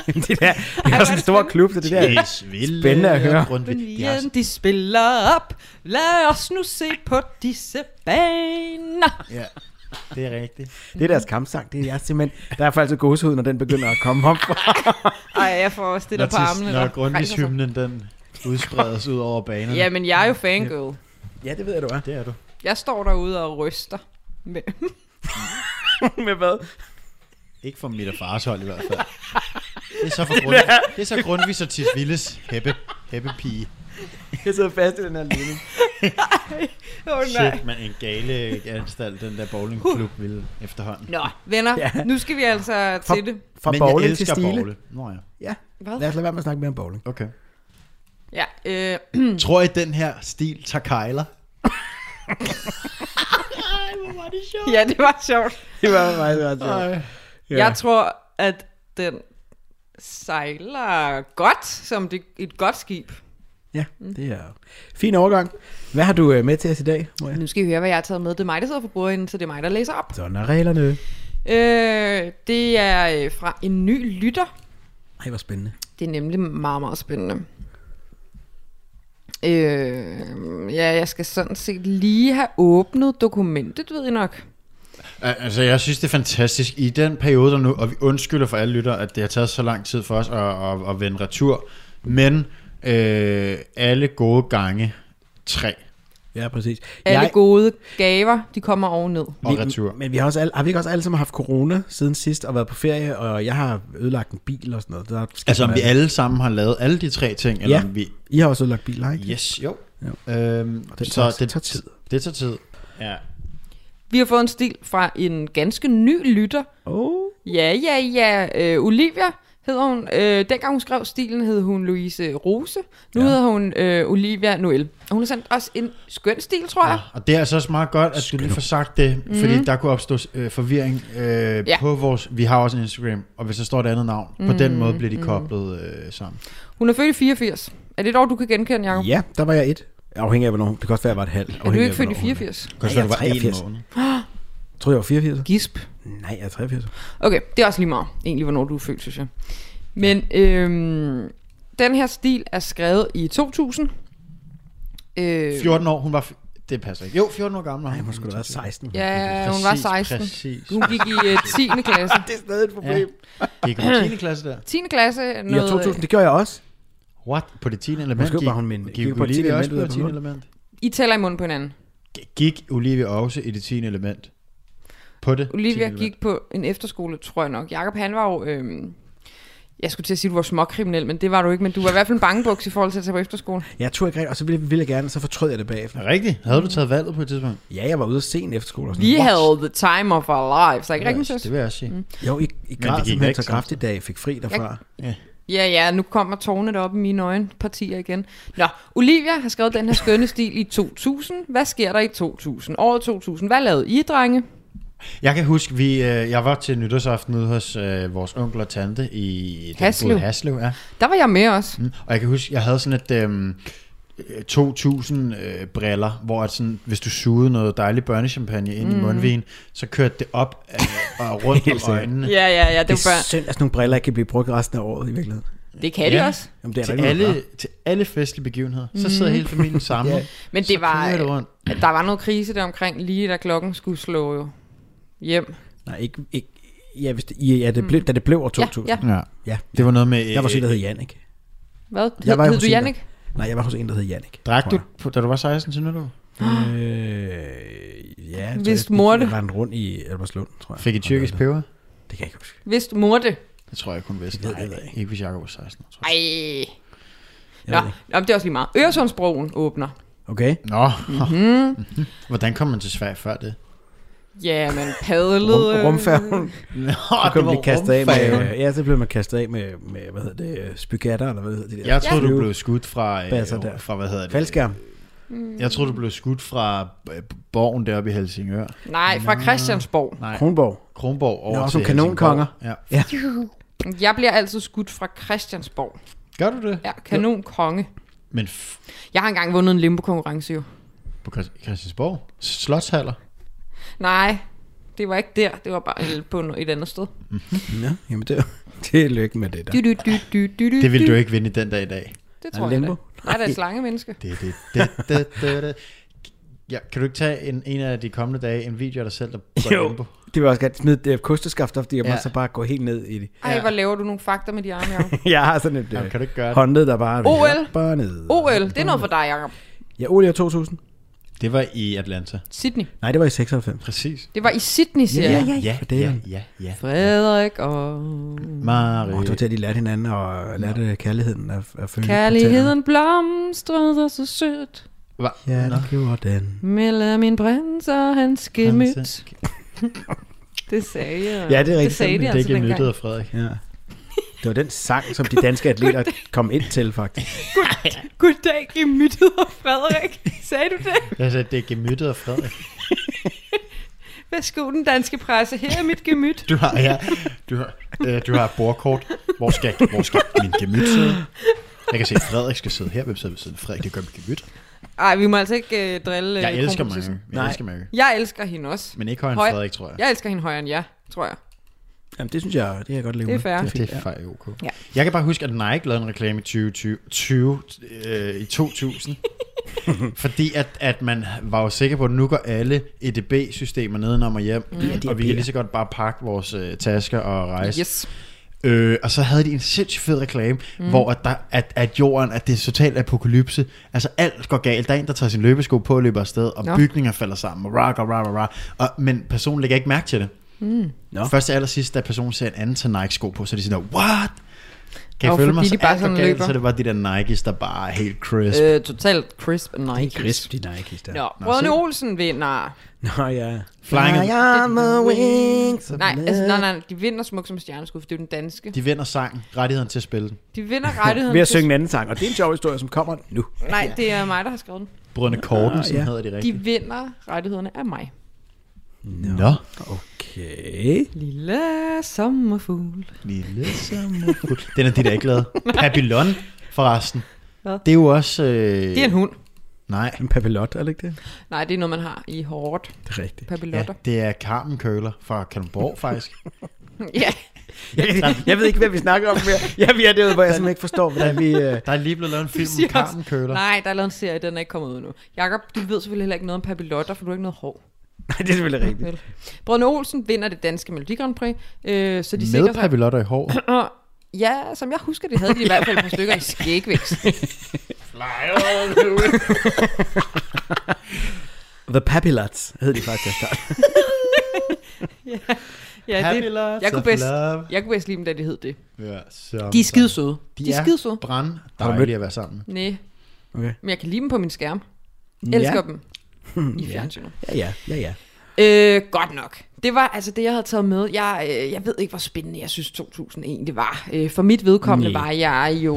F: Det, der, det er også en stor klub, så det der
H: Tisvilde
F: spændende at høre.
H: Grundtvig. De
G: spiller op. Lad os nu se på disse baner.
H: ja, det er rigtigt.
F: det er deres kampsang. Det er jeg simpelthen, der er faktisk gåsehud, når den begynder at komme op.
G: Ej, jeg får også det
H: Når,
G: der på armene.
H: når. Grundtvigshymnen, den udspredes ud over banerne.
G: Ja, men jeg er jo fangirl.
F: ja, det ved jeg, du er.
H: Det er du.
G: Jeg står derude og ryster. Med.
F: Med hvad?
H: Ikke for mit og fars hold i hvert fald. Det er så for grund, det er så grundvis og Tisvilles heppe, heppepige.
F: Jeg sidder fast i den her ligning.
G: Oh, nej.
H: Shit, man en gale anstalt, den der bowlingklub ville efterhånden.
G: Nå, venner,
F: Ja.
G: nu skal vi altså til det.
F: Fra
H: Men
F: bowling
H: jeg
F: til
H: elsker
F: stile.
H: bowle. Nå ja.
F: Ja,
G: Hvad?
F: lad os lade være med at snakke mere om bowling.
H: Okay.
G: Ja, øh,
H: Tror I, den her stil tager kejler?
G: ja, det var sjovt.
F: Det var meget, meget sjovt.
G: Ja. Jeg tror, at den sejler godt, som det, et godt skib.
F: Ja, det er fin overgang. Hvad har du øh, med til os i dag, Maria?
G: Nu skal I høre, hvad jeg har taget med. Det er mig, der sidder for bordenden, så det er mig, der læser op.
F: Sådan er reglerne.
G: Øh, det er øh, fra en ny lytter.
F: Ej, hvor spændende.
G: Det er nemlig meget, meget spændende. Øh, ja, jeg skal sådan set lige have åbnet dokumentet, ved I nok.
H: Altså, jeg synes, det er fantastisk. I den periode der nu, og vi undskylder for alle lytter, at det har taget så lang tid for os at, at, at vende retur, men øh, alle gode gange tre
F: Ja, præcis.
G: Alle
F: Jeg-
G: gode gaver, de kommer ovenned.
H: og retur.
F: Men vi har, også alle, har vi ikke også alle sammen haft corona siden sidst og været på ferie, og jeg har ødelagt en bil og sådan noget. Der er
H: Altså, om vi alle sammen har lavet alle de tre ting, eller
F: Ja.
H: om vi...
F: I har også ødelagt biler, ikke?
H: Yes, jo.
F: Jo.
H: Øhm,
F: Og det
H: så
F: tager,
H: det,
F: tager tid.
H: det tager tid. Ja.
G: Vi har fået en stil fra en ganske ny lytter.
F: Oh.
G: Ja, ja, ja. Øh, Olivia hedder hun. Øh, dengang hun skrev stilen, hed hun Louise Rose. Nu ja. hedder hun øh, Olivia Noel. Og hun har sendt os en skøn stil, tror jeg.
H: Og det er altså også meget godt, at du lige får sagt det, mm. fordi der kunne opstå øh, forvirring øh,
G: Ja.
H: ja. på vores... Vi har også en Instagram, og hvis der står et andet navn, mm. på den måde bliver de koblet øh, sammen.
G: Hun er født i 84. Er det et år, du kan genkende, Jacob?
F: Ja, der var jeg et. Afhængig af, hvornår. Det kan også være, at jeg var et halvt.
G: Er du ikke født i 84?
H: Kan du
F: jeg
H: du var en
F: 83.
H: måned?
F: Jeg tror, jeg var 84.
G: Gisp.
F: Nej, jeg er 83.
G: Okay, det er også lige meget, egentlig, hvornår du er født, synes jeg. Men øhm, den her stil er skrevet i 2000. Øh,
H: 14 år, hun var... f- Det passer ikke. Jo, 14 år gammel var
F: Nej,
H: hun.
F: skulle da være 16.
G: Ja, hun var
H: Præcis,
G: 16.
H: Præcis.
G: Hun gik i uh, 10. klasse.
F: Det er stadig et problem.
H: Gik hun i 10. klasse der?
G: 10. klasse,
F: Ja.
G: Noget...
F: år 2000, det gjorde jeg også.
H: What? På det 10. element
F: Måske
H: gik,
F: var hun min-
H: gik,
F: gik på det
H: Olivia
F: 10.
H: også
F: element
H: på
F: ud
H: det
F: af
H: 10.
F: Bornholm?
H: element?
G: I taler i munden på hinanden.
H: Gik Olivia også i det 10. element? På det 10.
G: Olivia gik på en efterskole, tror jeg nok. Jakob han var jo... Øhm, jeg skulle til at sige, at du var småkriminel, men det var du ikke. Men du var i hvert fald en bangebuks i forhold til at tage på efterskole.
F: Jeg tog ikke rigtigt, og så ville, ville jeg gerne, så fortrød jeg det bagefter.
H: Er det rigtigt? Havde du taget valget på et tidspunkt?
F: Ja, jeg var ude at se en efterskole og sådan
G: Vi
F: noget.
G: havde the time of our lives. Er ikke rigtigt,
H: Det
G: søs?
H: vil jeg også sige.
F: Jo, I, I
H: det gik
F: simpelthen så kraftigt, da jeg fik fri derfra.
G: Ja, ja, nu kommer tårnet op i mine øjenpartier igen. Nå, Olivia har skrevet den her skønne stil i 2000. Hvad sker der i 2000? Året 2000. Hvad lavede I, drenge?
H: Jeg kan huske, vi, øh, jeg var til nytårsaften ude hos øh, vores onkel og tante i den
G: Haslev.
H: Haslev ja.
G: Der var jeg med også.
H: Mm. Og jeg kan huske, jeg havde sådan et øhm, øh, 2000 øh, briller, hvor at sådan, hvis du sugede noget dejlig børnechampagne ind mm. i mundvigen, så kørte det op øh, og rundt om øjnene.
G: Ja, ja, ja, det
F: Det
G: var
F: er
G: børn.
F: synd, at sådan nogle briller ikke kan blive brugt resten af året i virkeligheden.
G: Det kan de
H: Ja.
G: også.
F: Jamen, det er
H: Til
F: noget
H: alle, til alle festlige begivenheder. Så sidder hele familien sammen.
F: Ja.
G: Men det var,
H: det rundt.
G: der var noget krise der omkring, lige da klokken skulle slå jo hjem.
F: Nej, ikke, ikke ja, hvis det, ja, det blev, da det blev år
G: Ja,
F: 2000.
G: ja.
H: Ja.
F: ja.
H: Det var noget med...
F: Jeg var så en, der
H: øh,
F: hed Jannik.
G: Hvad?
F: Jeg var
G: hed
F: hos
G: du Jannik?
F: Nej, jeg var hos en, der hed Jannik.
H: Drak du, på- da du var 16 til nytår?
F: Øh, ja, så
G: Hvis
F: jeg,
G: det-
F: rendte rundt i Albertslund, tror jeg.
H: Fik I tyrkisk
F: Det
H: peber?
F: kan jeg ikke huske.
G: Vidste mor det?
H: Det tror jeg kun vidste.
F: Det ved jeg ikke.
H: ikke hvis Jacob var 16. Tror jeg.
G: Ej.
F: Jeg
G: Nå. Nå, det er også lige meget. Øresundsbroen åbner.
F: Okay.
H: Nå,
G: Mhm.
H: hvordan kom man til Sverige før det?
G: Ja, men padlede...
F: Rum, rumfærgen.
H: Nå,
F: Så kunne man blive kastet af med, ja, så blev man kastet af med, med hvad hedder det, øh, spygatter, eller hvad hedder det der?
H: Jeg troede,
F: Ja.
H: du blev skudt fra,
F: Basser der.
H: øh, fra hvad hedder det?
F: Faldskærm.
H: Jeg troede, du blev skudt fra øh, borgen deroppe i Helsingør.
G: Nej, fra Christiansborg.
H: Nej,
F: Kronborg.
H: Kronborg over
F: Nå, som kanonkonger.
H: Helsingborg. Ja.
G: Jeg bliver altid skudt fra Christiansborg.
H: Gør du det?
G: Ja, kanon konge.
H: Men f-
G: Jeg har engang vundet en limbo-konkurrence jo.
H: på Christ- Christiansborg? Slotshaller?
G: Nej, det var ikke der. Det var bare på et andet sted.
F: Ja, jamen det, det er lykke med det der.
G: Du, du, du, du, du, du,
H: Det vil du ikke vinde den dag i dag.
G: Det tror
F: det
G: jeg da. Nej, der er et slange menneske.
H: Det, det, det, det, det, det. Ja, kan du ikke tage en, en af de kommende dage en video af dig selv, der går
F: Jo.
H: limbo?
F: Det vil også gerne smide det kosteskaft op, jeg
H: Ja.
F: må så bare gå helt ned i det.
G: Ej, hvor laver du nogle fakta med de arme, Jacob.
F: Jeg har sådan et
H: Jamen,
F: øh,
H: kan du ikke gøre det?
F: håndled, der bare...
G: OL.
F: Bare ned.
G: OL, det er noget for dig, Jacob.
F: Ja, OL i år 2000.
H: Det var i Atlanta.
G: Sydney.
F: Nej, det var i 96.
H: Præcis.
G: Det var i Sydney, siger jeg.
H: ja,
F: for det.
H: ja, ja, ja.
G: Frederik og...
H: Marie.
F: Oh, det var til, at de lærte hinanden og lærte kærligheden af, af følge.
G: Kærligheden blomstrede så sødt.
H: Hva?
F: Ja,
H: Nå.
F: det gjorde den.
G: Mellem min prins og hans gemyt. Det sagde jeg.
F: Ja, det er rigtigt.
G: Det sagde de
H: Det er
G: altså dengang.
H: myttet af Frederik.
F: Ja. Det var den sang, som de danske atleter kom ind til, faktisk.
G: Goddag, gemyttet og Frederik. Sagde du det?
H: Jeg sagde, det er gemyttet af Frederik.
G: Værsgo, den danske presse. Her er mit gemyt.
H: Du har, ja, du har, øh, du har et bordkort. Hvor skal, hvor skal min gemyt sidde? Jeg kan se, at Frederik skal sidde her. Hvem sidder ved siden af Frederik? Det gør mit gemyt.
G: Ej, vi må altså ikke uh, drille
H: Jeg
G: øh,
H: elsker
G: kronprinsessen.
H: mange. Jeg
F: Nej.
H: elsker mange.
G: Jeg elsker hende også.
H: Men ikke højere end
G: Høj-
H: Frederik, tror jeg.
G: Jeg elsker hende højere end jer, tror jeg.
F: Jamen, det synes jeg, det kan jeg godt leve
G: Det er
F: med.
G: fair.
F: er
H: Det
F: fint,
H: er faktisk ok.
G: Ja.
H: Jeg kan bare huske, at Nike lavede en reklame i 2020, 20, øh, i 2000. fordi at, at man var jo sikker på, at nu går alle EDB-systemer nedenom og hjem. Mm.
F: er
H: og vi kan lige så godt bare pakke vores øh, tasker og rejse.
G: Yes.
H: Øh, og så havde de en sindssygt fed reklame, mm. hvor at, der, at, at jorden, at det er totalt apokalypse. Altså alt går galt. Der er en, der tager sin løbesko på og løber afsted, og
G: Nå.
H: Bygninger falder sammen, og rock og rock og rock. Og, men personen lægger ikke mærke til det.
G: Mm.
F: Nå.
H: Først til allersidst, da personen ser en anden tage Nike-sko på, så er de sådan der, what? Kan I følge mig? Så
G: de bare sådan
H: galt,
G: løber.
H: så er det bare de der Nikes, der bare er helt crisp.
G: Øh, totalt crisp and
F: Det
G: Nike.
F: er crisp, de Nikes der.
G: Nå, Brødrene Olsen vinder.
F: Nå ja.
H: Flying-
F: Fly on the wings of
G: Nej, altså, nej, nej, de vinder smuk som stjerneskud, for det er den danske.
H: De vinder sang, rettigheden til at spille den.
G: De vinder rettigheden
F: Ved at synge en anden sang, og det er en sjov historie, som kommer nu.
G: Nej, det er mig, der har skrevet den.
H: Brødrene Korten,
F: Ah,
H: som
F: ja.
H: hedder de
G: De
H: rigtigt.
G: vinder rettighederne af mig.
H: Nå.
F: Okay.
G: Lille sommerfugl.
H: Lille sommerfugl. Den er de der ikke lavet. Papillon, forresten.
G: Hvad?
H: Det er jo også... Øh...
G: Det er en hund.
H: Nej,
F: En papillot, er det ikke det?
G: Nej, det er noget, man har i hårdt.
F: Det er rigtigt.
H: ja,
G: Papillotter.
H: det er Carmen Køler fra Kalundborg, faktisk.
G: Ja,
F: Jeg, jeg ved ikke, hvad vi snakker om mere. Ja, vi er derude, hvor jeg simpelthen ikke forstår, hvordan vi... Øh...
H: Der er lige blevet lavet en film om kartenkøler.
G: nej, der er lavet en serie, den er ikke kommet ud nu. Jakob, du ved selvfølgelig heller ikke noget om papillotter, for du har ikke noget hår.
F: Nej, det er selvfølgelig rigtigt.
G: Vel. Brødrene Olsen vinder det danske Melodi Grand Prix, øh, så de
H: Med
G: sikrer sig...
H: papillotter i hår.
G: Ja, som jeg husker, det havde de i hvert fald et par stykker i skægvækst.
F: The Papillots hed de faktisk til starte.
G: ja, det, jeg kunne bedst, jeg kunne bedst lide dem, da de hed det.
H: Ja, så,
G: De er skide søde.
H: De,
G: De er skide søde.
H: brand dejlige at være sammen.
G: Nej,
F: Okay.
G: men jeg kan lide dem på min skærm. Elsker
F: Ja.
G: dem i fjernsynet.
F: Ja, ja, ja, ja.
G: Øh, godt nok. Det var altså det, jeg havde taget med. Jeg, øh, jeg ved ikke, hvor spændende jeg synes 2001 det var. Øh, for mit vedkommende
F: Nej.
G: var jeg jo...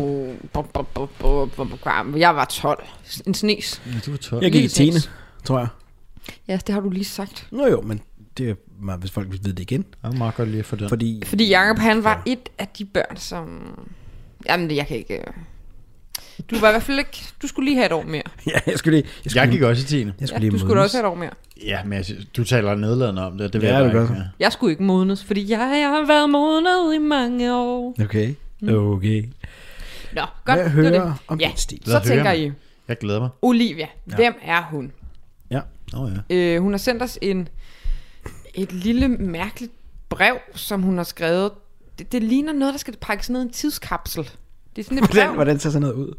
G: Bum, bum, bum, bum, bum, bum, Jeg var 12. En snes.
H: Ja, du var 12.
F: Jeg gik i
G: Lige
F: 10.
G: præcis.
F: tror jeg.
G: Ja, det har du lige sagt.
F: Nå jo, men det er meget, hvis folk vil vide det igen.
H: Jeg er meget godt lige at få den.
F: Fordi...
G: Fordi Jacob, han var et af de børn, som... Jamen, det- jeg kan ikke... Du var i hvert fald ikke... Du skulle lige have et år mere.
F: Ja, jeg skulle lige... Jeg, skulle
H: Jeg gik også i 10.
F: jeg
G: Ja,
F: skulle lige
G: du skulle da
F: modnes.
G: også have et år mere.
H: Ja, men jeg synes, du taler nedladende om det, det ved
F: Ja,
H: jeg
F: det
H: bare
F: gør
H: ikke. Ja.
G: Jeg skulle ikke modnes, fordi jeg har været modnet i mange år.
F: Okay,
G: Mm.
F: okay.
G: Nå, godt.
F: Hvad
G: det var
F: hører
G: det.
F: om
G: Ja,
F: den stil?
G: så
H: Lad
G: tænker
H: høre,
G: I,
H: Jeg glæder mig.
G: Olivia, hvem er hun?
F: Ja.
H: Åh oh, ja.
G: Øh, hun har sendt os en, et lille mærkeligt brev, som hun har skrevet. Det, det ligner noget, der skal pakkes ned i en tidskapsel. Det er sådan et
F: Hvordan,
G: brev.
F: hvordan ser sådan noget ud?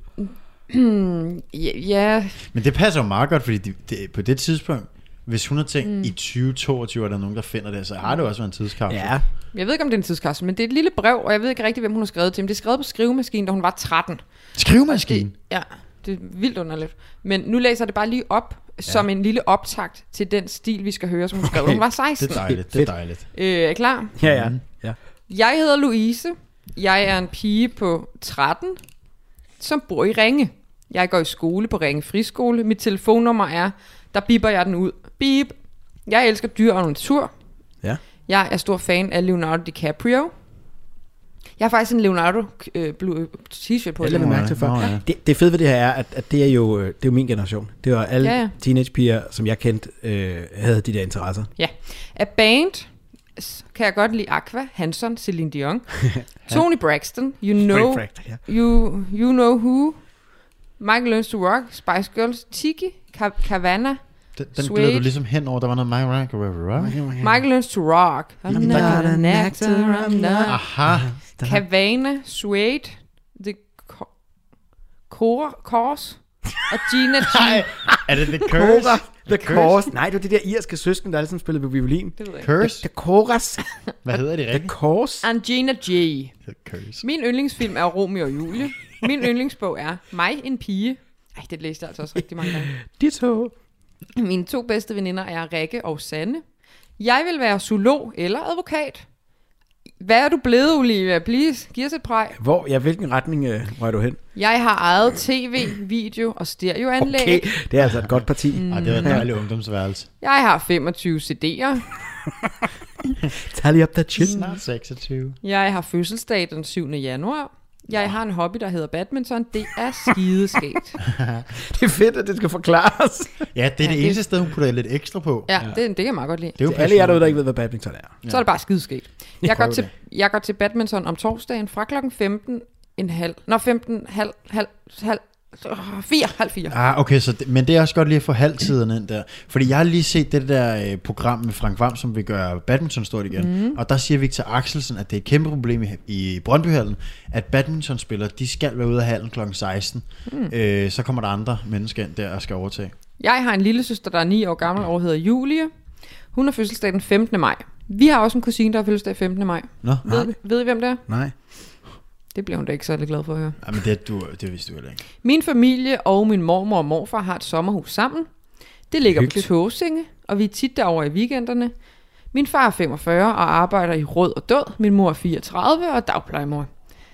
G: Ja, ja,
H: Men det passer jo meget godt, fordi det, det, på det tidspunkt, hvis hun har tænkt, mm. i 2022 er der nogen, der finder det, så har det også været en tidskapsel.
F: Ja,
G: jeg ved ikke, om det er en tidskapsel, men det er et lille brev, og jeg ved ikke rigtig, hvem hun har skrevet til. Men det er skrevet på skrivemaskinen, da hun var 13.
H: Skrivemaskine.
G: Ja, det er vildt underligt. Men nu læser jeg det bare lige op, som en lille optakt til den stil, vi skal høre, som hun skrev, da hun var 16.
H: Det er dejligt, det er dejligt.
G: Øh, er I klar?
F: ja, ja.
H: Mm.
F: ja.
G: Jeg hedder Louise. Jeg er en pige på 13, som bor i Ringe. Jeg går i skole på Ringe Friskole. Mit telefonnummer er, der biber jeg den ud. Bip. Jeg elsker dyr og natur.
F: Ja.
G: Jeg er stor fan af Leonardo DiCaprio. Jeg har faktisk en Leonardo øh, blue t-shirt på.
F: Jeg mærke til før.
H: Nå, ja.
F: Det, det fede ved det her er, at, at det er jo øh, det er jo min generation. Det var alle
G: Ja,
F: ja, teenagepiger, som jeg kendte, øh, havde de der interesser.
G: Ja. Af band kan jeg godt lide Aqua, Hanson, Celine Dion. Tony Braxton, You Know. You, you Know Who, Michael Learns to Rock, Spice Girls, Tiki, Kavana,
H: Den, den gled du ligesom hen over, der var noget My Rock, right?
G: Michael Learns to Rock. I'm not an actor, I'm not.
H: Aha.
G: Kavana, Suede, The Cor- Course og Gina G.
H: Er det The Curse?
F: The Chorus. Nej, det var de der irske søsken, der alle sammen spillede på violin.
G: Det ved jeg ikke.
H: Curse?
F: The Chorus.
H: Hvad hedder det
F: The
H: rigtigt?
F: Chorus.
G: Angina J.
H: The Curse.
G: Min yndlingsfilm er Romeo og Julie. Min yndlingsbog er Mig, en pige. Ej, det læste jeg altså også rigtig mange gange.
F: Ditto.
G: Mine to bedste veninder er Rikke og Sanne. Jeg vil være zoolog eller advokat. Hvad er du blevet, Olivia? Please, giv os et præg.
F: Hvor, ja, hvilken retning øh, røg du hen?
G: Jeg har eget tv, video og stereoanlæg.
F: Okay, det er altså et godt parti.
G: Mm.
H: Ej, det var en dejlig ungdomsværelse.
G: Jeg har 25 CD'er.
F: Tally up that shit.
H: Snart 26.
G: Jeg har fødselsdag den 7. januar. Jeg har en hobby, der hedder badminton. Det er skideskægt.
F: Det er fedt, at det skal forklares.
H: Ja, det er
G: Ja,
H: det
G: det-
H: eneste sted, hun putter lidt ekstra på.
G: Ja, det, det kan jeg meget godt lide.
H: Det er jo
F: alle jer derude, der ikke ved, hvad badminton er.
G: Så er det bare skideskægt. Jeg går, til, jeg går til badminton om torsdagen fra klokken 15 en halv. Nå, 15, halv, halv, halv, 4, halv 4.
H: Ah, okay, så det, men det er også godt lige at få halvtiden ind der. Fordi jeg har lige set det der øh, program med Frank Vam, som vil gøre badminton stort igen. Mm. Og der siger Victor Axelsen, at det er et kæmpe problem i, i Brøndbyhallen, at badmintonspillere, de skal være ude af hallen kl. 16. Mm. Øh, så kommer der andre mennesker ind der og skal overtage.
G: Jeg har en lille søster, der er 9 år gammel og hedder Julie. Hun har fødselsdag den 15. maj. Vi har også en kusine, der har fødselsdag 15. maj.
H: Nå,
G: Ved, ved I, hvem det er?
F: Nej.
G: Det bliver hun da ikke særlig glad for at høre.
H: ja, men det, du, det vidste du heller ikke.
G: Min familie og min mormor og morfar har et sommerhus sammen. Det ligger
F: Hyggeligt.
G: på Tåsinge, og vi er tit derovre i weekenderne. Min far er 45 og arbejder i Rød og Død. Min mor er 34 og er dagplejemor.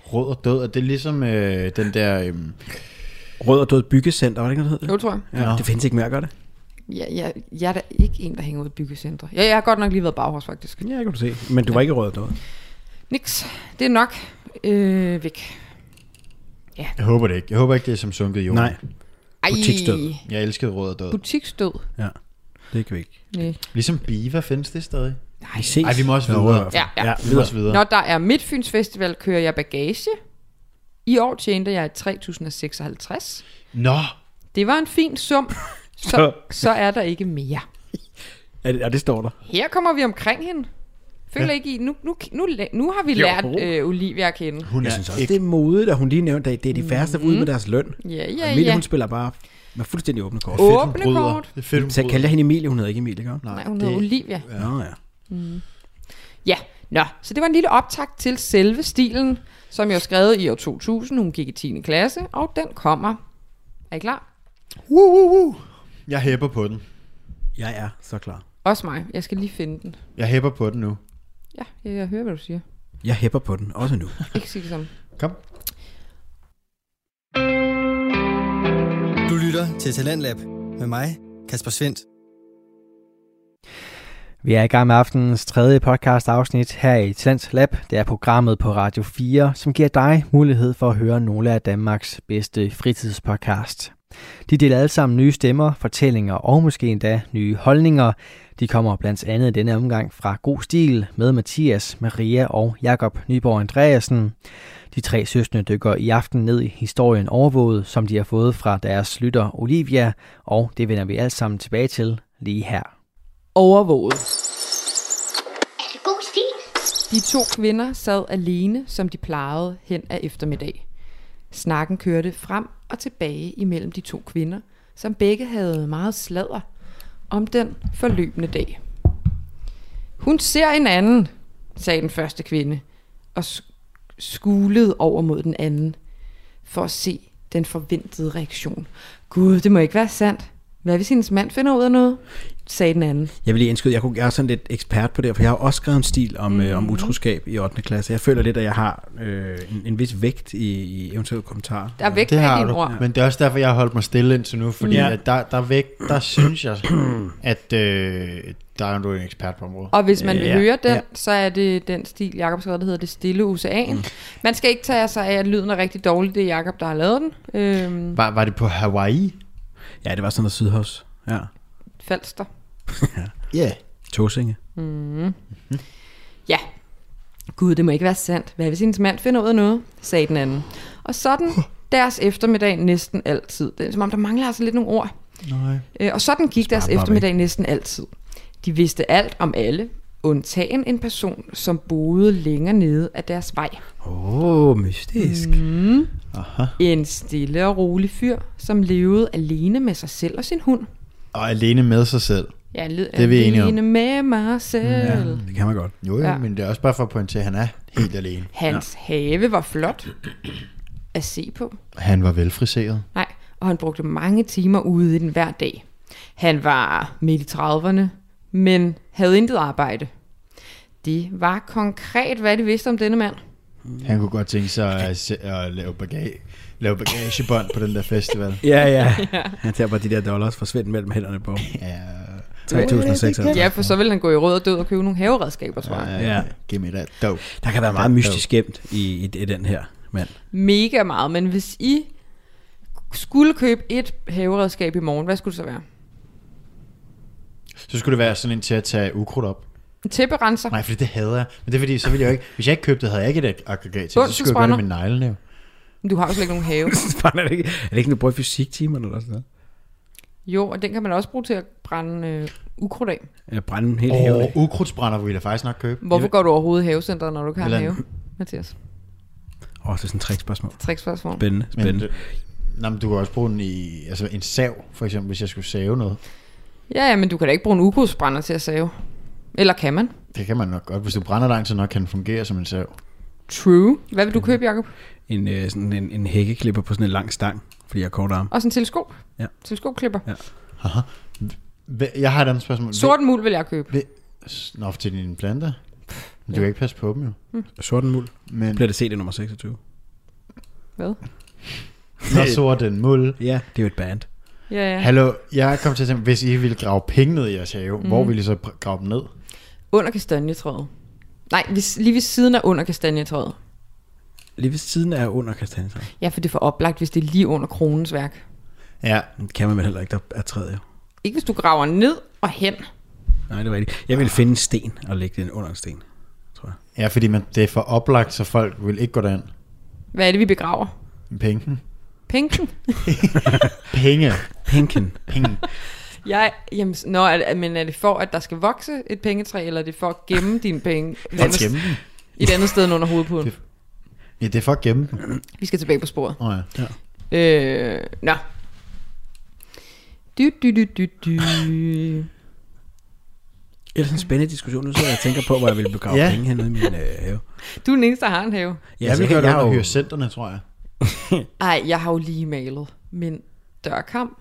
H: Rød og død, er det ligesom øh, den der... Øh,
F: Rød og Død Byggecenter, var det ikke noget, det?
G: Jo, tror jeg.
F: Ja, det findes ikke mere, gør det?
G: Ja, ja, jeg er da ikke en, der hænger ud i byggecentre. Ja, jeg har godt nok lige været baghårs, faktisk.
F: Ja, det kan du se. Men du var ikke Rød og Død.
G: Niks. Det er nok øh, væk.
H: jeg håber det ikke. Jeg håber ikke, det er som sunket jord.
F: Nej,
G: Ej,
F: Butiksdød.
H: Jeg elskede rød og død.
G: Butiksdød.
F: det kan vi ikke.
G: Nej.
H: Ligesom Biva findes det stadig.
F: Vi ses.
H: Ej, vi må også videre.
G: Ja, ja.
F: ja
H: Vi må også videre.
G: Når der er Midtfyns Festival, kører jeg bagage. I år tjente jeg 3056.
H: Nå,
G: Det var en fin sum. Så, så er der ikke mere.
F: Ja, det, ja, det står der.
G: Her kommer vi omkring hende. Føler ja. ikke i, nu, nu, nu, nu har vi lært øh, Olivia at kende.
H: hun
F: Jeg
H: er
F: synes også,
H: ikke...
F: det er modet, at hun lige nævnte, at det er de færreste mm. ude med deres løn.
G: Ja, ja,
F: Emilie,
G: ja.
F: hun spiller bare med fuldstændig åbne kort.
G: Åbne kort.
H: Det er fedt, hun
F: Så kaldte jeg hende Emilie, hun hedder ikke Emilie, ikke?
G: Nej, hun hedder Olivia.
F: Ja. Nå, ja.
G: Ja, nå, så det var en lille optakt til selve stilen, som jeg har skrevet i år 2000. Hun gik i 10. klasse, og den kommer. Er I klar?
H: Woo, woo, woo. Jeg hæpper på den.
F: Jeg er så klar.
G: Også mig. Jeg skal lige finde den.
H: Jeg hæpper på den nu.
G: Ja, jeg, jeg hører, hvad du siger.
F: Jeg hæpper på den, også nu.
G: Ikke sige det samme.
H: Kom.
A: Du lytter til Talentlab med mig, Kasper Svendt.
B: Vi er i gang med aftenens tredje podcast afsnit her i Talent Lab. Det er programmet på Radio 4, som giver dig mulighed for at høre nogle af Danmarks bedste fritidspodcast. De deler alle sammen nye stemmer, fortællinger og måske endda nye holdninger. De kommer blandt andet denne omgang fra God Stil med Mathias, Maria og Jakob Nyborg Andreasen. De tre søstre dykker i aften ned i historien overvåget, som de har fået fra deres lytter Olivia, og det vender vi alt sammen tilbage til lige her.
G: Overvåget.
I: Er det god stil?
G: De to kvinder sad alene, som de plejede hen af eftermiddag. Snakken kørte frem og tilbage imellem de to kvinder, som begge havde meget sladder om den forløbende dag. Hun ser en anden, sagde den første kvinde, og skulede over mod den anden, for at se den forventede reaktion. Gud, det må ikke være sandt. Hvad hvis hendes mand finder ud af noget? sagde den anden.
F: Jeg vil lige indskyde, jeg, kunne, jeg er sådan lidt ekspert på det, for jeg har også skrevet en stil om, mm. øh, om utroskab i 8. klasse. Jeg føler lidt, at jeg har øh, en, en vis vægt i, i eventuelle kommentarer.
G: Der er vægt
H: Det har
G: dine
H: du.
G: ord.
H: Men det er også derfor, jeg har holdt mig stille indtil nu, fordi
F: Ja.
H: ja. at der, der er væk, der synes jeg, at øh, der er du en ekspert på området.
G: Og hvis man vil
F: Ja,
G: høre den,
F: ja.
G: så er det den stil, Jakob skrev, der hedder Det Stille Ocean. Mm. Man skal ikke tage sig af, at lyden er rigtig dårlig. Det er Jakob, der har lavet den. Øhm,
H: Var, var det på Hawaii?
F: Ja, det var sådan noget sydhavs. Ja.
G: Falster.
H: Ja. Yeah.
F: Tåsinge.
G: Ja. Gud, det må ikke være sandt. Hvad hvis hendes mand finder ud af noget? sagde den anden. Og sådan deres eftermiddag næsten altid. Det er som om, der mangler altså lidt nogle ord.
H: Nej.
G: Øh, og sådan gik deres eftermiddag næsten altid. De vidste alt om alle, undtagen en person, som boede længere nede af deres vej.
F: Åh, oh, mystisk. Mm.
H: Aha.
G: En stille og rolig fyr, som levede alene med sig selv og sin hund.
H: Og alene med sig selv.
G: Ja, det
H: er vi enige om.
G: alene med mig selv.
F: Ja, det kan man godt.
H: Jo,
G: ja.
H: men det er også bare for at pointere, at han er helt alene.
G: Hans ja. have var flot at se på.
H: Han var velfriseret.
G: Nej, og han brugte mange timer ude i den hver dag. Han var midt i 30'erne, men havde intet arbejde. Det var konkret, hvad de vidste om denne mand.
H: Han kunne godt tænke sig at, se, at lave, bagage, lave bagagebånd på den der festival.
F: Ja, ja. Han tager bare de der dollars forsvinde mellem hænderne på.
H: Ja.
F: 3.600.
G: Ja, for så ville han gå i råd og død og købe nogle haveredskaber, tror jeg.
F: Ja.
H: Ja. Giv mig that dope.
F: Der kan være meget mystisk gemt i, i, i den her mand.
G: Mega meget, men hvis I skulle købe et haveredskab i morgen, hvad skulle det så være?
H: Så skulle det være sådan en til at tage ukrudt op.
G: En tæpperenser?
H: Nej, for det hader jeg. Men det er fordi, så ville jeg jo ikke... Hvis jeg ikke købte det, havde jeg ikke et aggregat til. Så skulle jeg gøre det med neglene.
G: Du har jo slet ikke nogen have.
F: er, det ikke, er det ikke, du bruger i fysiktimerne eller sådan noget?
G: Jo, og den kan man også bruge til at brænde øh, ukrudt af.
F: Eller brænde hele haven
H: Og
F: af.
H: ukrudtsbrænder vil jeg faktisk nok købe.
G: Hvorfor går du overhovedet i havecenteret, når du ikke har en have, Mathias?
F: Åh, oh, det er sådan et trickspørgsmål.
G: Trickspørgsmål.
F: Spændende,
H: Men,
F: spændende.
H: det, nej, men du kan også bruge den i... Altså en sav, for eksempel, hvis jeg skulle save noget.
G: Ja, ja, men du kan da ikke bruge en ukrudtsbrænder til at save. Eller kan man?
H: Det kan man nok godt. Hvis du brænder lang tid nok, kan den fungere som en sav.
G: True. Hvad vil du købe, Jacob?
F: En, øh, sådan en, en hækkeklipper på sådan en lang stang, fordi jeg har kort arm.
G: Også en teleskop?
F: Ja.
G: Teleskopklipper.
F: Ja.
H: Aha. Hva- Jeg har et andet spørgsmål.
G: Sort mul vil jeg købe.
H: Hva- Nå, til dine planter. Men du kan ikke passe på dem jo.
F: Sorten muld.
H: Men
F: Bliver det set i nummer 26?
G: Hvad?
H: når sort den mul.
F: Ja, det er jo et band.
G: Ja, ja.
H: Hallo, jeg kom til at tænke, hvis I ville grave penge ned i jeres have, mm. hvor ville I så grave dem ned?
G: Under kastanjetræet. Nej, lige ved siden af under kastanjetræet.
F: Lige ved siden af under kastanjetræet.
G: Ja, for det er for oplagt, hvis det er lige under kronens værk.
H: Ja,
F: Det kan man vel heller ikke, der er træet jo.
G: Ikke hvis du graver ned og hen.
F: Nej, det var rigtigt. Jeg vil finde en sten og lægge den under en sten.
H: Ja, fordi man, det er for oplagt, så folk vil ikke gå derind.
G: Hvad er det, vi begraver?
H: Penge.
G: Pinken?
H: Penge.
F: Pinken.
H: Penge.
G: Jeg, jamen, nå, er, det- men er det for, at der skal vokse et pengetræ, eller er det for at gemme dine penge
H: For at
G: andet,
H: gemme dem.
G: et andet sted end under hovedpuden?
H: Ja, det er for at gemme dem.
G: Vi skal tilbage på sporet.
H: Oh, ja.
G: Øh, nå. Du, du, du, du, du.
F: Ellers en spændende diskussion. Nu sidder jeg og tænker på, hvor jeg ville begrave
H: Ja.
F: ja. penge henne i min øh, have.
G: Du er den eneste, der har en have.
H: Ja, jeg vil
F: så
H: gøre det
F: jeg har
H: under
F: jo-
H: hyacinterne, tror jeg.
G: Ej, jeg har jo lige malet min dørkamp.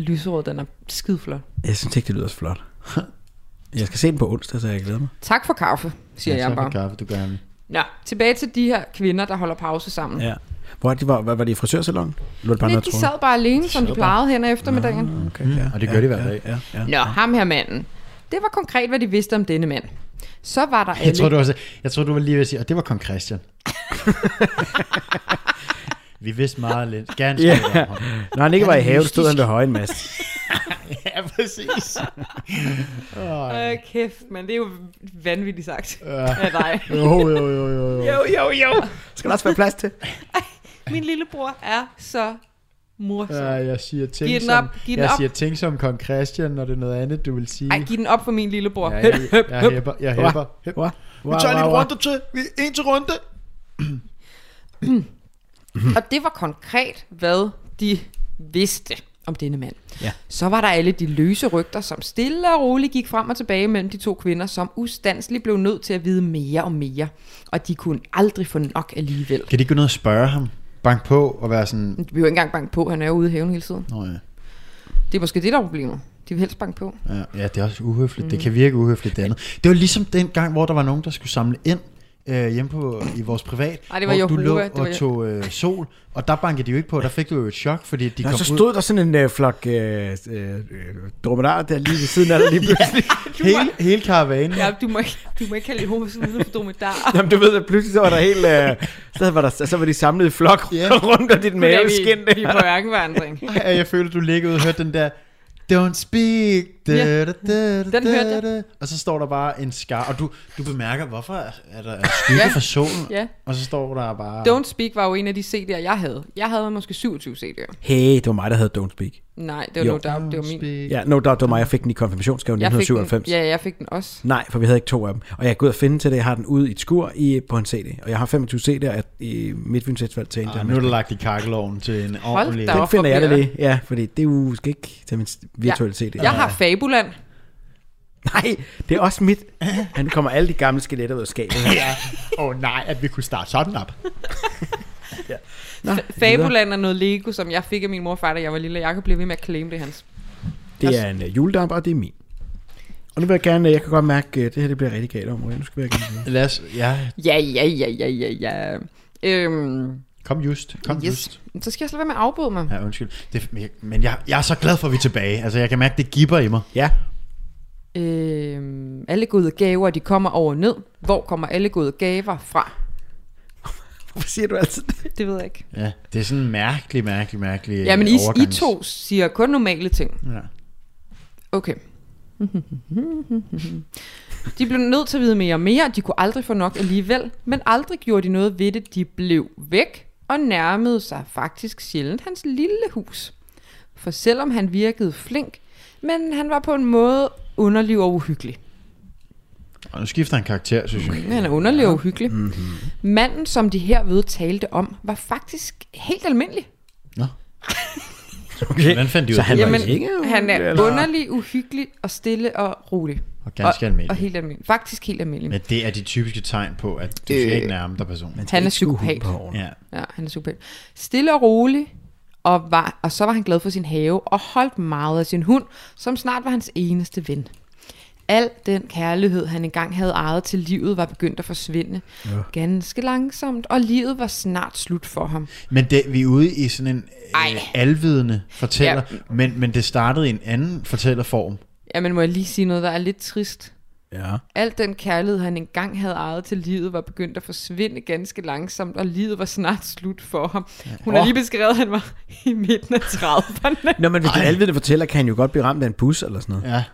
G: Lyserød, den er skideflot.
F: Jeg synes ikke, det lyder så flot. Jeg skal se den på onsdag, så jeg glæder mig.
G: Tak for kaffe, siger
H: ja,
G: jeg
H: tak for
G: bare.
H: kaffe, du gør det.
G: Nå, tilbage til de her kvinder, der holder pause sammen.
F: Ja. Hvor er de, var, var, var de i frisørsalon? Lå det bare
G: Nej,
F: noget,
G: de sad bare alene, som de plejede hen ad eftermiddagen.
F: Okay,
H: Mm,
F: ja.
H: og det gør de hver
F: ja,
H: dag.
F: Ja, ja,
G: Nå, ham her manden. Det var konkret, hvad de vidste om denne mand. Så var der alle...
H: Jeg tror, du, også, jeg tror, du var lige ved at sige, og det var kong Christian. Vi vidste meget lidt.
F: Ja.
H: skrive om ham.
F: Når han ikke var i
H: er
F: haven, stod han ved højen mast.
H: Ja, præcis.
G: Øh, kæft, men det er jo vanvittigt sagt af dig.
H: Jo, jo, jo, jo, jo.
G: Jo, jo, jo.
F: Skal der også være plads til?
G: Min lillebror er så morsom.
H: Ja, jeg siger ting
G: Giv den
H: som,
G: op, giv den
H: jeg
G: op.
H: siger ting som kong Christian, når det er noget andet, du vil sige.
G: Ej, giv den op for min lillebror.
H: Ja, jeg, jeg, jeg hæpper, jeg
F: Hva?
H: hæpper.
F: Hva?
H: Vi tager lige en runde til. Vi en til runde.
G: Og det var konkret, hvad de vidste om denne mand.
F: Ja.
G: Så var der alle de løse rygter, som stille og roligt gik frem og tilbage mellem de to kvinder, som ustandsligt blev nødt til at vide mere og mere. Og de kunne aldrig få nok alligevel.
H: Kan de ikke gå ned og spørge ham? Bank på og være sådan...
G: De vil jo ikke engang banke på, han er jo ude i haven hele tiden.
H: Nå ja.
G: Det er måske det, der er problemet. De vil helst banke på.
H: Ja, ja, det er også uhøfligt. Mm. Det kan virke uhøfligt, det andet. Det var ligesom den gang, hvor der var nogen, der skulle samle ind øh, hjemme på, i vores privat.
G: Ej, det var
H: hvor du
G: Jehova,
H: lå
G: det var
H: og tog øh, sol, og der bankede de jo ikke på. Der fik du jo et chok, fordi de
F: Nå,
H: kom
F: så
H: ud.
F: stod der sådan en øh, flok øh, øh, dromedarer der lige ved siden af dig lige pludselig.
H: Hele, hele karavanen.
G: Ja, du må ikke, du må ikke kalde Jehovas vidner for dromedar.
F: Jamen, du ved, at pludselig så var der helt... Øh, så, var der, så var de samlet i flok
H: Ja.
F: rundt om dit
G: vi,
F: maveskin.
G: vi er på ørkenvandring.
H: Ja, jeg føler, du ligger ud og hørte den der Don't speak da,
G: Ja.
H: da, da, da,
G: Den hørte jeg.
H: da. Og så står der bare en skar Og du, du bemærker, hvorfor er er der er skygge
G: Ja.
H: for solen
G: Ja.
H: Og så står der bare
G: Don't Speak var jo en af de CD'er, jeg havde. Jeg havde måske 27 CD'er.
F: Hey, det var mig, der havde Don't Speak.
G: Nej, det var
F: Jo.
G: no doubt, det var min.
H: Speak.
F: Ja, no doubt, det var mig. Jeg fik den i konfirmationsgave i
G: Jeg fik den,
F: 1997.
G: ja, jeg fik den også.
F: Nej, for vi havde ikke to af dem. Og jeg er gået og finde til det. Jeg har den ude i et skur i, på en CD. Og jeg har 25 CD'er af- i Midtfyns Festival til en.
H: Ah, nu er der lagt i kakkeloven til en
G: Hold
H: ordentlig
G: da
F: Den finder jeg det lige. Ja, fordi det er jo skal ikke til min virtuelle CD.
G: Jeg har Fabuland.
F: Nej, det er også mit. Han kommer alle de gamle skeletter ud af skabet.
H: Åh oh, nej, at vi kunne starte sådan op
F: Nå,
G: Fabuland er noget Lego, som jeg fik af min mor og far, da jeg var lille. Jeg kan blive ved med at claim det hans.
F: Det er en uh, juledamp, og det er min. Og nu vil jeg gerne, jeg kan godt mærke, at det her det bliver rigtig galt om. Nu skal vi have
H: Lad os, ja,
G: Ja, ja, ja, ja, ja, ja. Øhm,
H: kom just Kom
G: yes.
H: just
G: Så skal jeg slet være med at afbryde mig.
H: Ja, undskyld det, men jeg- Men jeg, jeg er så glad for, at vi er tilbage Altså, jeg kan mærke, det gibber i mig
F: Ja,
G: Øhm, alle gode gaver, de kommer over ned. Hvor kommer alle gode gaver fra?
F: hvorfor siger du altid det?
G: Det ved jeg ikke.
H: Ja, det er sådan en mærkelig, mærkelig, mærkelig
G: Ja, men I, I to siger kun normale ting.
H: Ja.
G: Okay. De blev nødt til at vide mere og mere. De kunne aldrig få nok alligevel. Men aldrig gjorde de noget ved det. De blev væk og nærmede sig faktisk sjældent hans lille hus. For selvom han virkede flink, men han var på en måde underlig og uhyggelig.
H: Og nu skifter han karakter, synes jeg
G: Han er underlig og uhyggelig.
H: Mhm.
G: Mm-hmm. Manden, som de herved talte om, var faktisk helt almindelig.
F: Okay.
H: Hvordan fandt de ud
F: Så
H: af
F: han
H: det?
F: var
G: Jamen,
F: ikke
G: han er
F: eller-
G: underlig, uhyggelig og stille og rolig.
H: Og ganske almindelig.
G: Og helt almindelig. Faktisk helt almindelig.
H: Men det er de typiske tegn på, at du skal
G: Øh,
H: ikke nærme dig personen.
G: Han er psykopat.
H: Ja.
G: Ja, han er super. Stille og rolig, og, var, og så var han glad for sin have, og holdt meget af sin hund, som snart var hans eneste ven. Al den kærlighed, han engang havde ejet til livet, var begyndt at forsvinde. Ja. Ganske langsomt, og livet var snart slut for ham.
H: Men det, vi er ude i sådan en øh, alvidende fortæller,
G: Ja.
H: men, men det startede i en anden fortællerform.
G: Jamen, må jeg lige sige noget, der er lidt trist?
F: Ja.
G: Al den kærlighed, han engang havde ejet til livet, var begyndt at forsvinde ganske langsomt, og livet var snart slut for ham. Hun har
F: Åh.
G: lige beskrevet, at han var i midten af 30'erne.
F: Nå, men hvis den alvidende fortæller, kan han jo godt blive ramt af en bus eller sådan noget.
H: Ja.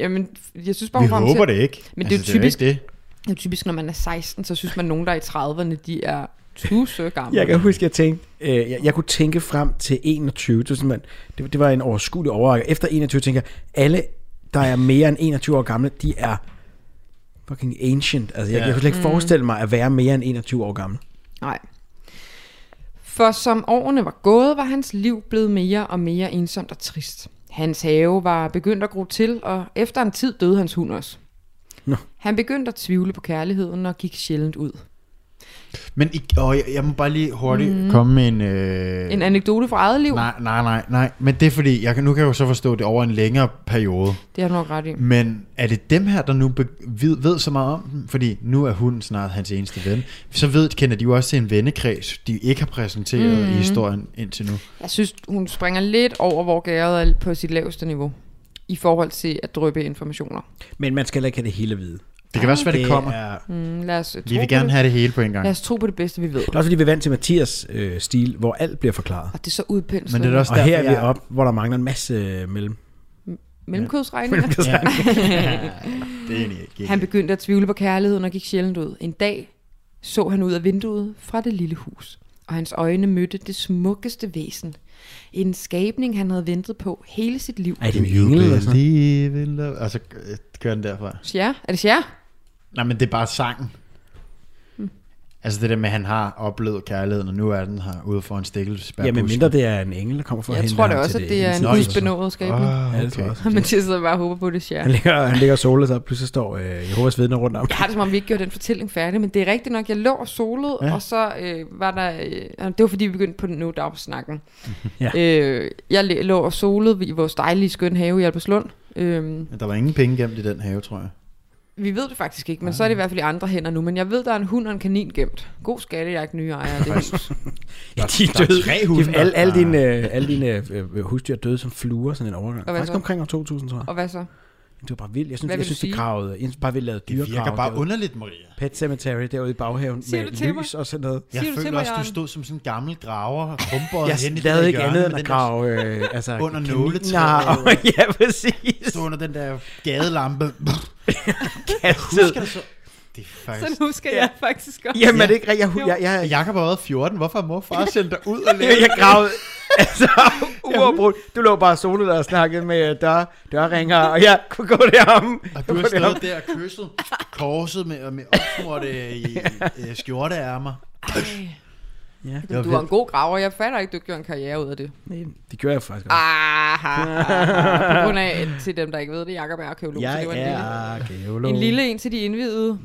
G: Jamen, jeg synes bare,
H: Vi håber
G: til-
H: det ikke.
G: Men det er jo
H: altså,
G: typisk,
H: Det er jo ikke
G: det er jo typisk, når man er 16, så synes man, nogen, der er i 30'erne, de er tusse gamle.
F: Jeg kan huske, jeg tænkte, øh, jeg, jeg kunne tænke frem til 21. Det var, det, det var en overskuelig overrække. Efter 21 tænker jeg, alle, der er mere end 21 år gamle, de er fucking ancient. Altså, jeg,
H: Ja.
F: jeg kunne slet ikke
G: Mm.
F: forestille mig at være mere end 21 år gammel.
G: Nej. For som årene var gået, var hans liv blevet mere og mere ensomt og trist. Hans have var begyndt at gro til, og efter en tid døde hans hund også.
F: Nå.
G: Han begyndte at tvivle på kærligheden og gik sjældent ud.
H: Men I, åh, jeg, jeg må bare lige hurtigt mm. komme med en... Øh,
G: En anekdote fra eget liv,
H: Nej, nej, nej, nej. Men det er fordi, jeg kan, nu kan jeg jo så forstå det over en længere periode.
G: det har du nok ret i.
H: Men er det dem her, der nu be- ved, ved så meget om dem? Fordi nu er hunden snart hans eneste ven. Så ved, kender de jo også til en vennekreds, de ikke har præsenteret mm. i historien indtil nu.
G: Jeg synes, hun springer lidt over, hvor gæret er på sit laveste niveau. I forhold til at drøbe informationer.
F: Men man skal heller ikke have det hele at vide.
H: Det kan være, det kommer.
F: Er,
G: Mm, lad os, tro
H: Vi vil gerne
G: det.
H: have det hele på en gang.
G: Lad os tro på det bedste, vi ved.
F: det er også fordi, vi er vant til Mathias øh, stil, hvor alt bliver forklaret.
G: Og det er så udpenslet.
H: Men det er også
F: Og her er vi
H: jeg-
F: op, hvor der mangler en masse øh, mellem.
G: Mellemkodsregninger.
H: Ja. det er ikke.
G: Han begyndte at tvivle på kærligheden og gik sjældent ud. En dag så han ud af vinduet fra det lille hus, og hans øjne mødte det smukkeste væsen. En skabning, han havde ventet på hele sit liv.
F: Ej, det er en engel eller sådan noget.
H: believe in love. Og så øh, kører den derfra.
G: Sjer? Er det Sjer?
H: Nej, men det er bare sangen.
G: Hmm.
H: Altså det der med, at han har oplevet kærligheden, og nu er den her ude for en stikkelsbær.
F: Ja, men mindre det er en engel, der kommer for at
G: Jeg
F: hente
G: tror da
F: ham
G: også,
F: til
G: at det er en gudsbenået skabning.
H: Oh,
F: Ja, det tror jeg
H: okay.
G: Men jeg sidder bare og håber på, at det Sjer.
F: Han ligger, han ligger og soler sig, og pludselig står øh, Jehovas vidner rundt om.
G: Jeg har det som om, vi ikke gjorde den fortælling færdig, men det er rigtigt nok, jeg lå og solede,
H: Ja.
G: ja. og så øh, var der, øh, det var fordi, vi begyndte på den no doubt snakken.
F: Ja.
G: øh, jeg lå og solede i vores dejlige skønne have i Alberslund. Øh,
H: Men der var ingen penge gemt i den have, tror jeg.
G: Vi ved det faktisk ikke, men så er det i hvert fald i andre hænder nu. Men jeg ved, der er en hund og en kanin gemt. God skattejagt nye ejere det hus.
F: Ja, de
H: der er
F: døde.
H: tre
F: De,
H: hunde,
F: alle, alle dine, øh, alle dine øh, husdyr er døde som fluer, sådan en overgang.
G: Og hvad
F: Faktisk
G: så?
F: omkring år 2000, tror jeg.
G: Og hvad så?
F: Det var bare vildt. Jeg synes, jeg synes
G: du
F: de
G: sige?
F: gravede. Jeg synes bare, vi lavede
H: Det
F: dyregrav.
H: virker bare
F: derude.
H: underligt, Maria.
F: Pet Cemetery derude i baghaven
G: Siger
F: med lys og sådan noget.
H: Jeg
G: Siger
H: føler
G: mig,
H: også, du stod som sådan en gammel graver, krumbøjet hen i
F: Jeg
H: det
F: lavede
H: der
F: ikke andet
H: med
F: end at grave øh, altså,
H: Under nåletræet.
F: Nå, ja, præcis.
H: Stod under den der gadelampe.
F: Kastet.
H: Husker du så? Det er faktisk...
G: Sådan husker jeg faktisk også.
F: Jamen, er det ikke rigtigt? Jeg, jeg, jeg, jeg,
H: Jakob har været 14. Hvorfor mor og far sendt dig ud og lave
F: jeg, gravede, altså, uafbrudt. Du lå bare solo der og snakkede med dør, dørringer, og jeg kunne gå derom.
H: Og du har stået der og kysset korset med, med opsmurte i, i, skjorteærmer.
F: Ja,
H: var
G: Du var en god graver. Jeg fatter ikke, du gjorde en karriere ud af det.
F: Nej, det gjorde jeg faktisk også.
G: Ah, på grund af, til dem, der ikke ved det, Jacob er arkeolog. så
F: Jeg
G: det var en lille,
F: er geolog.
G: en lille en til de indvidede.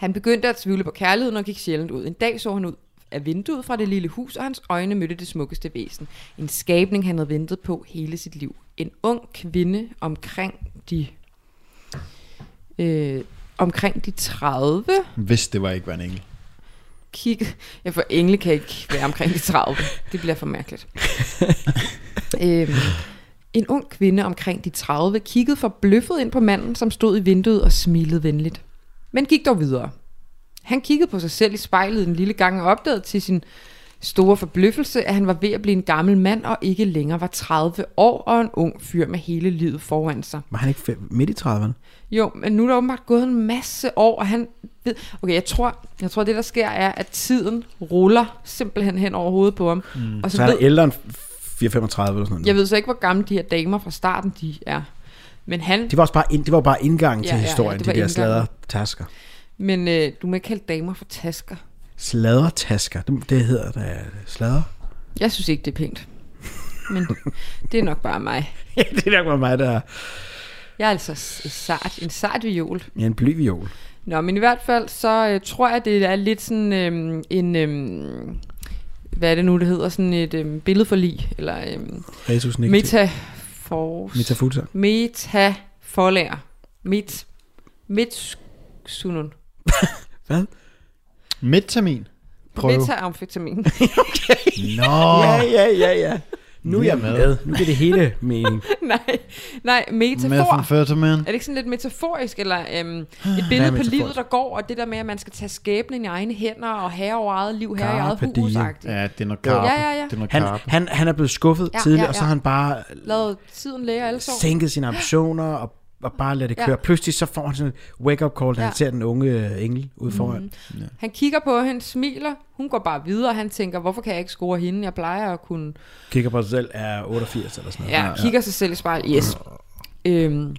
G: Han begyndte at tvivle på kærligheden og gik sjældent ud. En dag så han ud af vinduet fra det lille hus, og hans øjne mødte det smukkeste væsen. En skabning, han havde ventet på hele sit liv. En ung kvinde omkring de... Øh, omkring de 30
H: Hvis det var ikke var en engel.
G: kigge. Ja, for engle kan ikke være omkring de 30. Det bliver for mærkeligt. øhm, en ung kvinde omkring de 30 kiggede forbløffet ind på manden, som stod i vinduet og smilede venligt. Men gik dog videre. Han kiggede på sig selv i spejlet en lille gang og opdagede til sin store forbløffelse, at han var ved at blive en gammel mand og ikke længere var 30 år og en ung fyr med hele livet foran sig.
F: Var han ikke midt i 30'erne?
G: Jo, men nu er der åbenbart gået en masse år, og han ved... Okay, jeg tror, jeg tror det der sker er, at tiden ruller simpelthen hen over hovedet på ham. Mm. Og så,
F: Så er
G: ved,
F: ældre end 4-35 eller sådan noget.
G: jeg ved så ikke, hvor gamle de her damer fra starten de er. Men han...
F: Det var, også bare, ind, det var bare indgangen
G: Ja,
F: til
G: ja, ja,
F: historien,
G: det
F: de der
G: indgangen.
F: sladder tasker.
G: Men øh, du må ikke kalde damer for tasker.
F: Sladdertasker, det, det hedder da sladder.
G: Jeg synes ikke, det er pænt. Men det er nok bare mig.
F: ja, det er nok bare mig, der er
G: Jeg er altså sart, en sart viol.
F: ja, en blyviol.
G: Nå, men i hvert fald, så øh, tror jeg, det er lidt sådan øh, en... Øh, hvad er det nu, det hedder? Sådan et øh, billedforlig, eller øh,
F: Resus negativ.
G: metafor...
F: Metafuta.
G: Meta forlærer. Mit. Mit sunun.
H: Midtermin. Prøv.
G: Meta-amfetamin.
H: Nå.
F: Ja, ja, ja, ja. Nu er jeg med. Nu giver det hele mening.
G: nej, nej, metafor. Er det ikke sådan lidt metaforisk, eller øhm, et billede på livet, der går, og det der med, at man skal tage skæbnen i egne hænder, og herre over eget liv, herre i eget hus. -agtigt.
H: Ja, det er noget karpe.
G: Ja, ja, ja.
H: Det er noget
F: Han, han, han er blevet skuffet
G: Ja,
F: tidligere,
G: ja,
F: og så
G: ja.
F: har han bare
G: Lad tiden læge alle sår.
F: sænket sine ambitioner og, og bare lade det
G: Ja.
F: køre. Pludselig så får han sådan et wake-up call, da
G: Ja.
F: han ser den unge øh, engel ude foran.
G: Mhm. Han kigger på hende, smiler, hun går bare videre, han tænker, hvorfor kan jeg ikke score hende? Jeg plejer at kunne...
F: Kigger på sig selv, er 88 eller sådan noget.
G: Ja, kigger sig selv i spejlet. Yes. Øhm,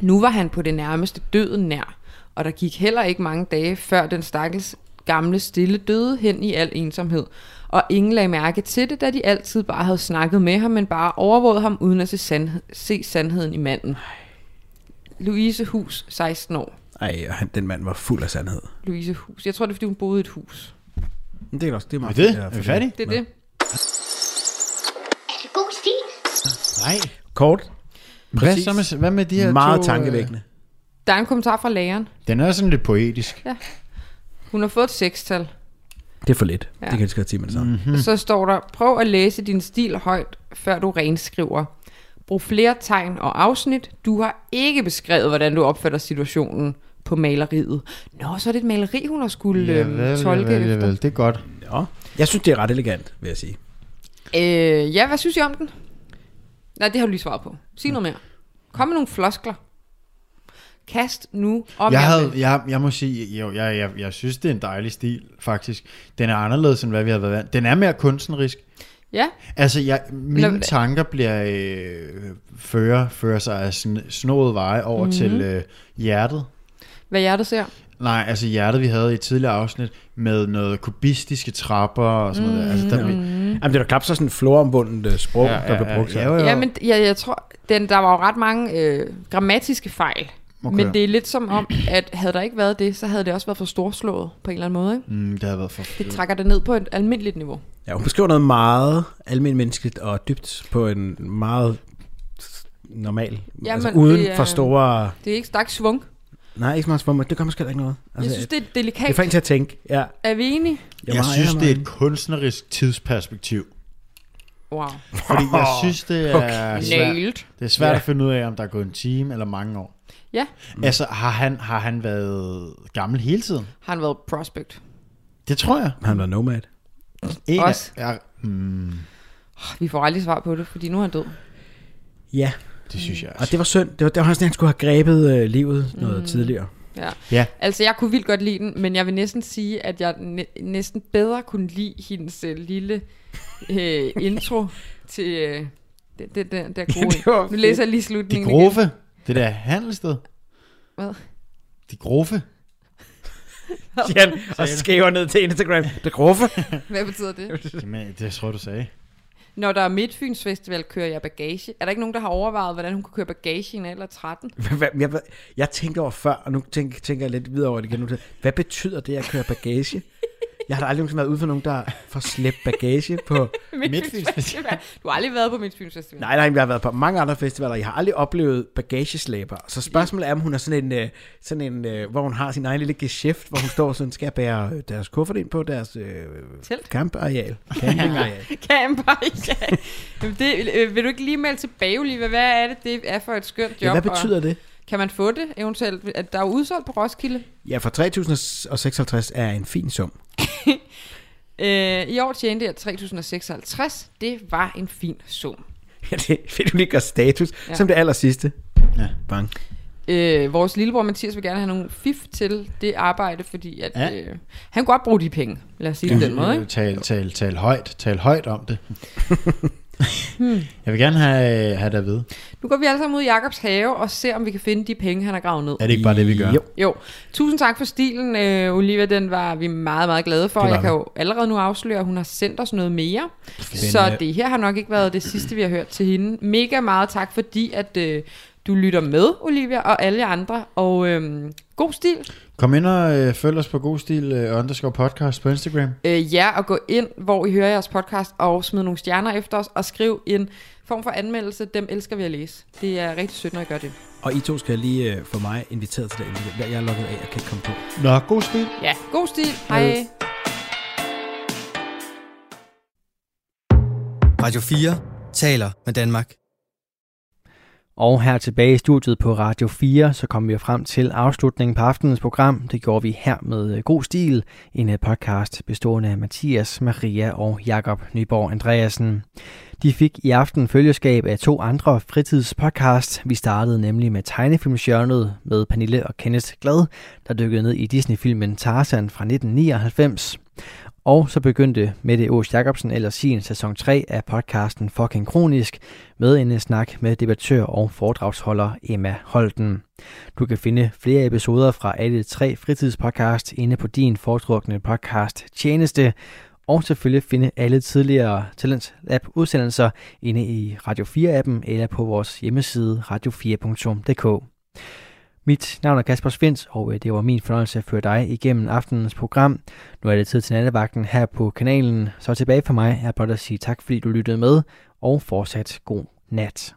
G: nu var han på det nærmeste døden nær, og der gik heller ikke mange dage, før den stakkels gamle stille døde hen i al ensomhed. Og ingen lagde mærke til det, da de altid bare havde snakket med ham, men bare overvåget ham uden at se, sandhed, se sandheden i manden. Louise Hus, 16 år.
F: Ej, og han, den mand var fuld af sandhed.
G: Louise Hus. Jeg tror, det er, fordi hun boede i et hus.
F: Men det er også det er
H: Er
F: meget
H: det?
F: fint,
H: Er vi færdige?
G: Det er det.
I: Er det god stil?
H: Nej.
F: Kort.
H: Hvad, så med, hvad med de her
F: Meget
H: to,
F: tankevækkende.
G: Der er en kommentar fra læreren.
H: Øh, den er sådan lidt poetisk.
G: Hun har fået et sekstal.
F: Det er for lidt.
G: Ja.
F: Det kan jeg skrive til med det samme.
H: Mm.
G: Mm. Så står der, prøv at læse din stil højt, før du renskriver. Brug flere tegn og afsnit. Du har ikke beskrevet, hvordan du opfatter situationen på maleriet. Nå, så er det et maleri, hun har skulle
H: Ja,
G: øhm,
H: vel,
G: tolke
H: ja, vel, ja,
G: efter.
H: vel. Det er godt.
F: Ja. Jeg synes, det er ret elegant, vil jeg sige.
G: Øh, ja, hvad synes I om den? Nej, det har du lige svaret på. Sig noget mere. Kom med nogle floskler. Kast nu om
H: Jeg, havde, jeg, jeg må sige, jo, jeg, jeg, jeg synes, det er en dejlig stil, faktisk. Den er anderledes, end hvad vi har været vant. Den er mere kunstnerisk.
G: Ja,
H: Altså, jeg, mine
G: Nå,
H: tanker bliver øh, fører, fører sig af sn- snået veje over
G: Mhm.
H: mm-hmm. til øh, hjertet.
G: hvad hjertet ser.
H: Nej, altså hjertet, vi havde i et tidligere afsnit, med noget kubistiske trapper og sådan noget. Der. Altså, der, mm.
F: Jamen, det da knap så sådan en florumbundet øh, sprog, ja, der blev brugt.
H: Ja, jo, jo.
G: Ja, men ja, jeg tror, den, der var jo ret mange øh, grammatiske fejl.
H: Okay.
G: Men det er lidt som om, at havde der ikke været det, så havde det også været for storslået på en eller anden måde. Ikke?
H: Mm, det har været for...
G: Det trækker det ned på et almindeligt niveau.
F: Ja, hun beskriver noget meget almindeligt menneskeligt og dybt på en meget normal,
G: Jamen,
F: altså uden
G: det er-
F: for store...
G: Det er ikke stærk svung.
F: Nej, ikke så meget svummer. Det gør måske ikke noget.
G: Altså, jeg synes, det er delikat.
F: det er til at tænke. Ja,
G: Er vi enige?
F: jeg,
H: Jeg synes, det er et kunstnerisk tidsperspektiv.
G: Wow.
H: Fordi jeg synes, det er svært,
G: Nailed.
H: det er svært
F: Ja.
H: at finde ud af, om der er gået en time eller mange år.
G: Ja,
H: Altså, har han, har han været gammel hele tiden?
G: har han været prospect.
H: Det tror jeg.
F: Han var nomad.
H: Ikke?
G: Også.
H: Ja, mm,
G: Vi får aldrig svar på det, fordi nu er han død.
F: Ja,
H: det synes jeg
F: og
H: også.
F: det var synd. Det var, det var sådan, at han skulle have grebet øh, livet noget tidligere.
G: Ja.
H: Ja.
G: Altså, jeg kunne vildt godt lide den, men jeg vil næsten sige, at jeg næ- næsten bedre kunne lide hendes øh, lille øh, intro til øh, det, det, det, der gode.
F: det var
G: nu læser jeg lige
H: De
G: slutningen
H: grove. Det der handelssted.
G: Hvad?
H: De grove.
F: Jan, og skriver ned til Instagram. Det gruffe.
G: igen. Hvad betyder det?
H: Jamen, det tror jeg, du sagde.
G: Når der er Midtfyns Festival, kører jeg bagage. Er der ikke nogen, der har overvejet, hvordan hun kunne køre bagage i en alder af 13?
F: Hvad- jeg, jeg tænkte over før, og nu tænker, tænker jeg lidt videre over det igen. Nu. Hvad betyder det at køre bagage? Jeg har da aldrig nogensinde været ude for nogen, der får slæbt bagage på...
H: Midtfyns Festival.
G: Du har aldrig været på Midtfyns Festival.
F: Nej, nej, jeg har været på mange andre festivaler. Jeg har aldrig oplevet bagageslæber. Så spørgsmålet er, om hun er sådan en, øh, sådan en øh, hvor hun har sin egen lille geschæft, hvor hun står sådan, skal bære øh, deres kuffert ind på deres øh,
G: Telt.
F: campareal. Campingareal.
G: Camper, ja. Jamen, det, øh, vil du ikke lige melde tilbage, Oliver? Hvad er det, det er for et skønt job?
F: Ja, hvad
G: og
F: betyder det?
G: Kan man få det eventuelt? At der er jo udsolgt på Roskilde.
F: Ja, for 3056 er en fin sum.
G: Øh, I år tjente jeg 3056. Det var en fin sum.
F: Ja, det vil du lige gøre status,
G: Ja.
F: som det aller sidste.
H: Ja.
F: Bang.
G: Øh, vores lillebror Mathias vil gerne have nogle fif til det arbejde, fordi at,
H: Ja.
G: øh, han kunne godt bruge de penge. Lad os sige det den måde, ikke?
H: Tal, tal, tal højt. Tal højt om det. Jeg vil gerne have, have det at vide.
G: Nu går vi alle sammen ud i Jakobs have og ser, om vi kan finde de penge, han har gravet ned.
H: Er det ikke bare det, vi gør?
F: Jo.
G: Jo, tusind tak for stilen, øh, Olivia. Den var vi meget, meget glade for. Jeg kan jo allerede nu afsløre, at hun har sendt os noget mere. Så det her har nok ikke været det sidste, vi har hørt til hende. Mega meget tak, fordi at øh, du lytter med, Olivia, og alle andre. Og øh, god stil.
H: Kom ind og øh, følg os på God Stil øh, underscore podcast på Instagram.
G: Øh, ja, og gå ind, hvor I hører jeres podcast, og smid nogle stjerner efter os, og skriv en form for anmeldelse. Dem elsker vi at læse. Det er rigtig sødt, når I gør det.
F: Og I to skal lige øh, få mig inviteret til det. Jeg er lukket af, jeg kan ikke komme på.
H: Nå, god stil.
G: Ja, god stil. Hej.
A: Radio 4 taler med Danmark.
B: Og her tilbage i studiet på Radio 4, så kom vi frem til afslutningen på aftenens program. Det gjorde vi her med øh, God Stil, en øh, podcast bestående af Mathias, Maria og Jakob Nyborg Andreasen. De fik i aften følgeskab af to andre fritidspodcasts. Vi startede nemlig med tegnefilmsjørnet med Pernille og Kenneth Glad, der dykkede ned i Disney-filmen Tarzan fra 1999. Og så begyndte Mette Aas Jacobsen eller sin sæson 3 af podcasten Fucking Kronisk med en øh, snak med debattør og foredragsholder Emma Holten. Du kan finde flere episoder fra alle tre fritidspodcast inde på din foretrukne podcast tjeneste, og selvfølgelig finde alle tidligere Talents Lab udsendelser inde i Radio 4-appen eller på vores hjemmeside radio4.dk. Mit navn er Kasper Svens, og øh, det var min fornøjelse at føre dig igennem aftenens program. Nu er det tid til nattevagten her på kanalen, så tilbage for mig er blot at sige tak, fordi du lyttede med, og fortsat god nat.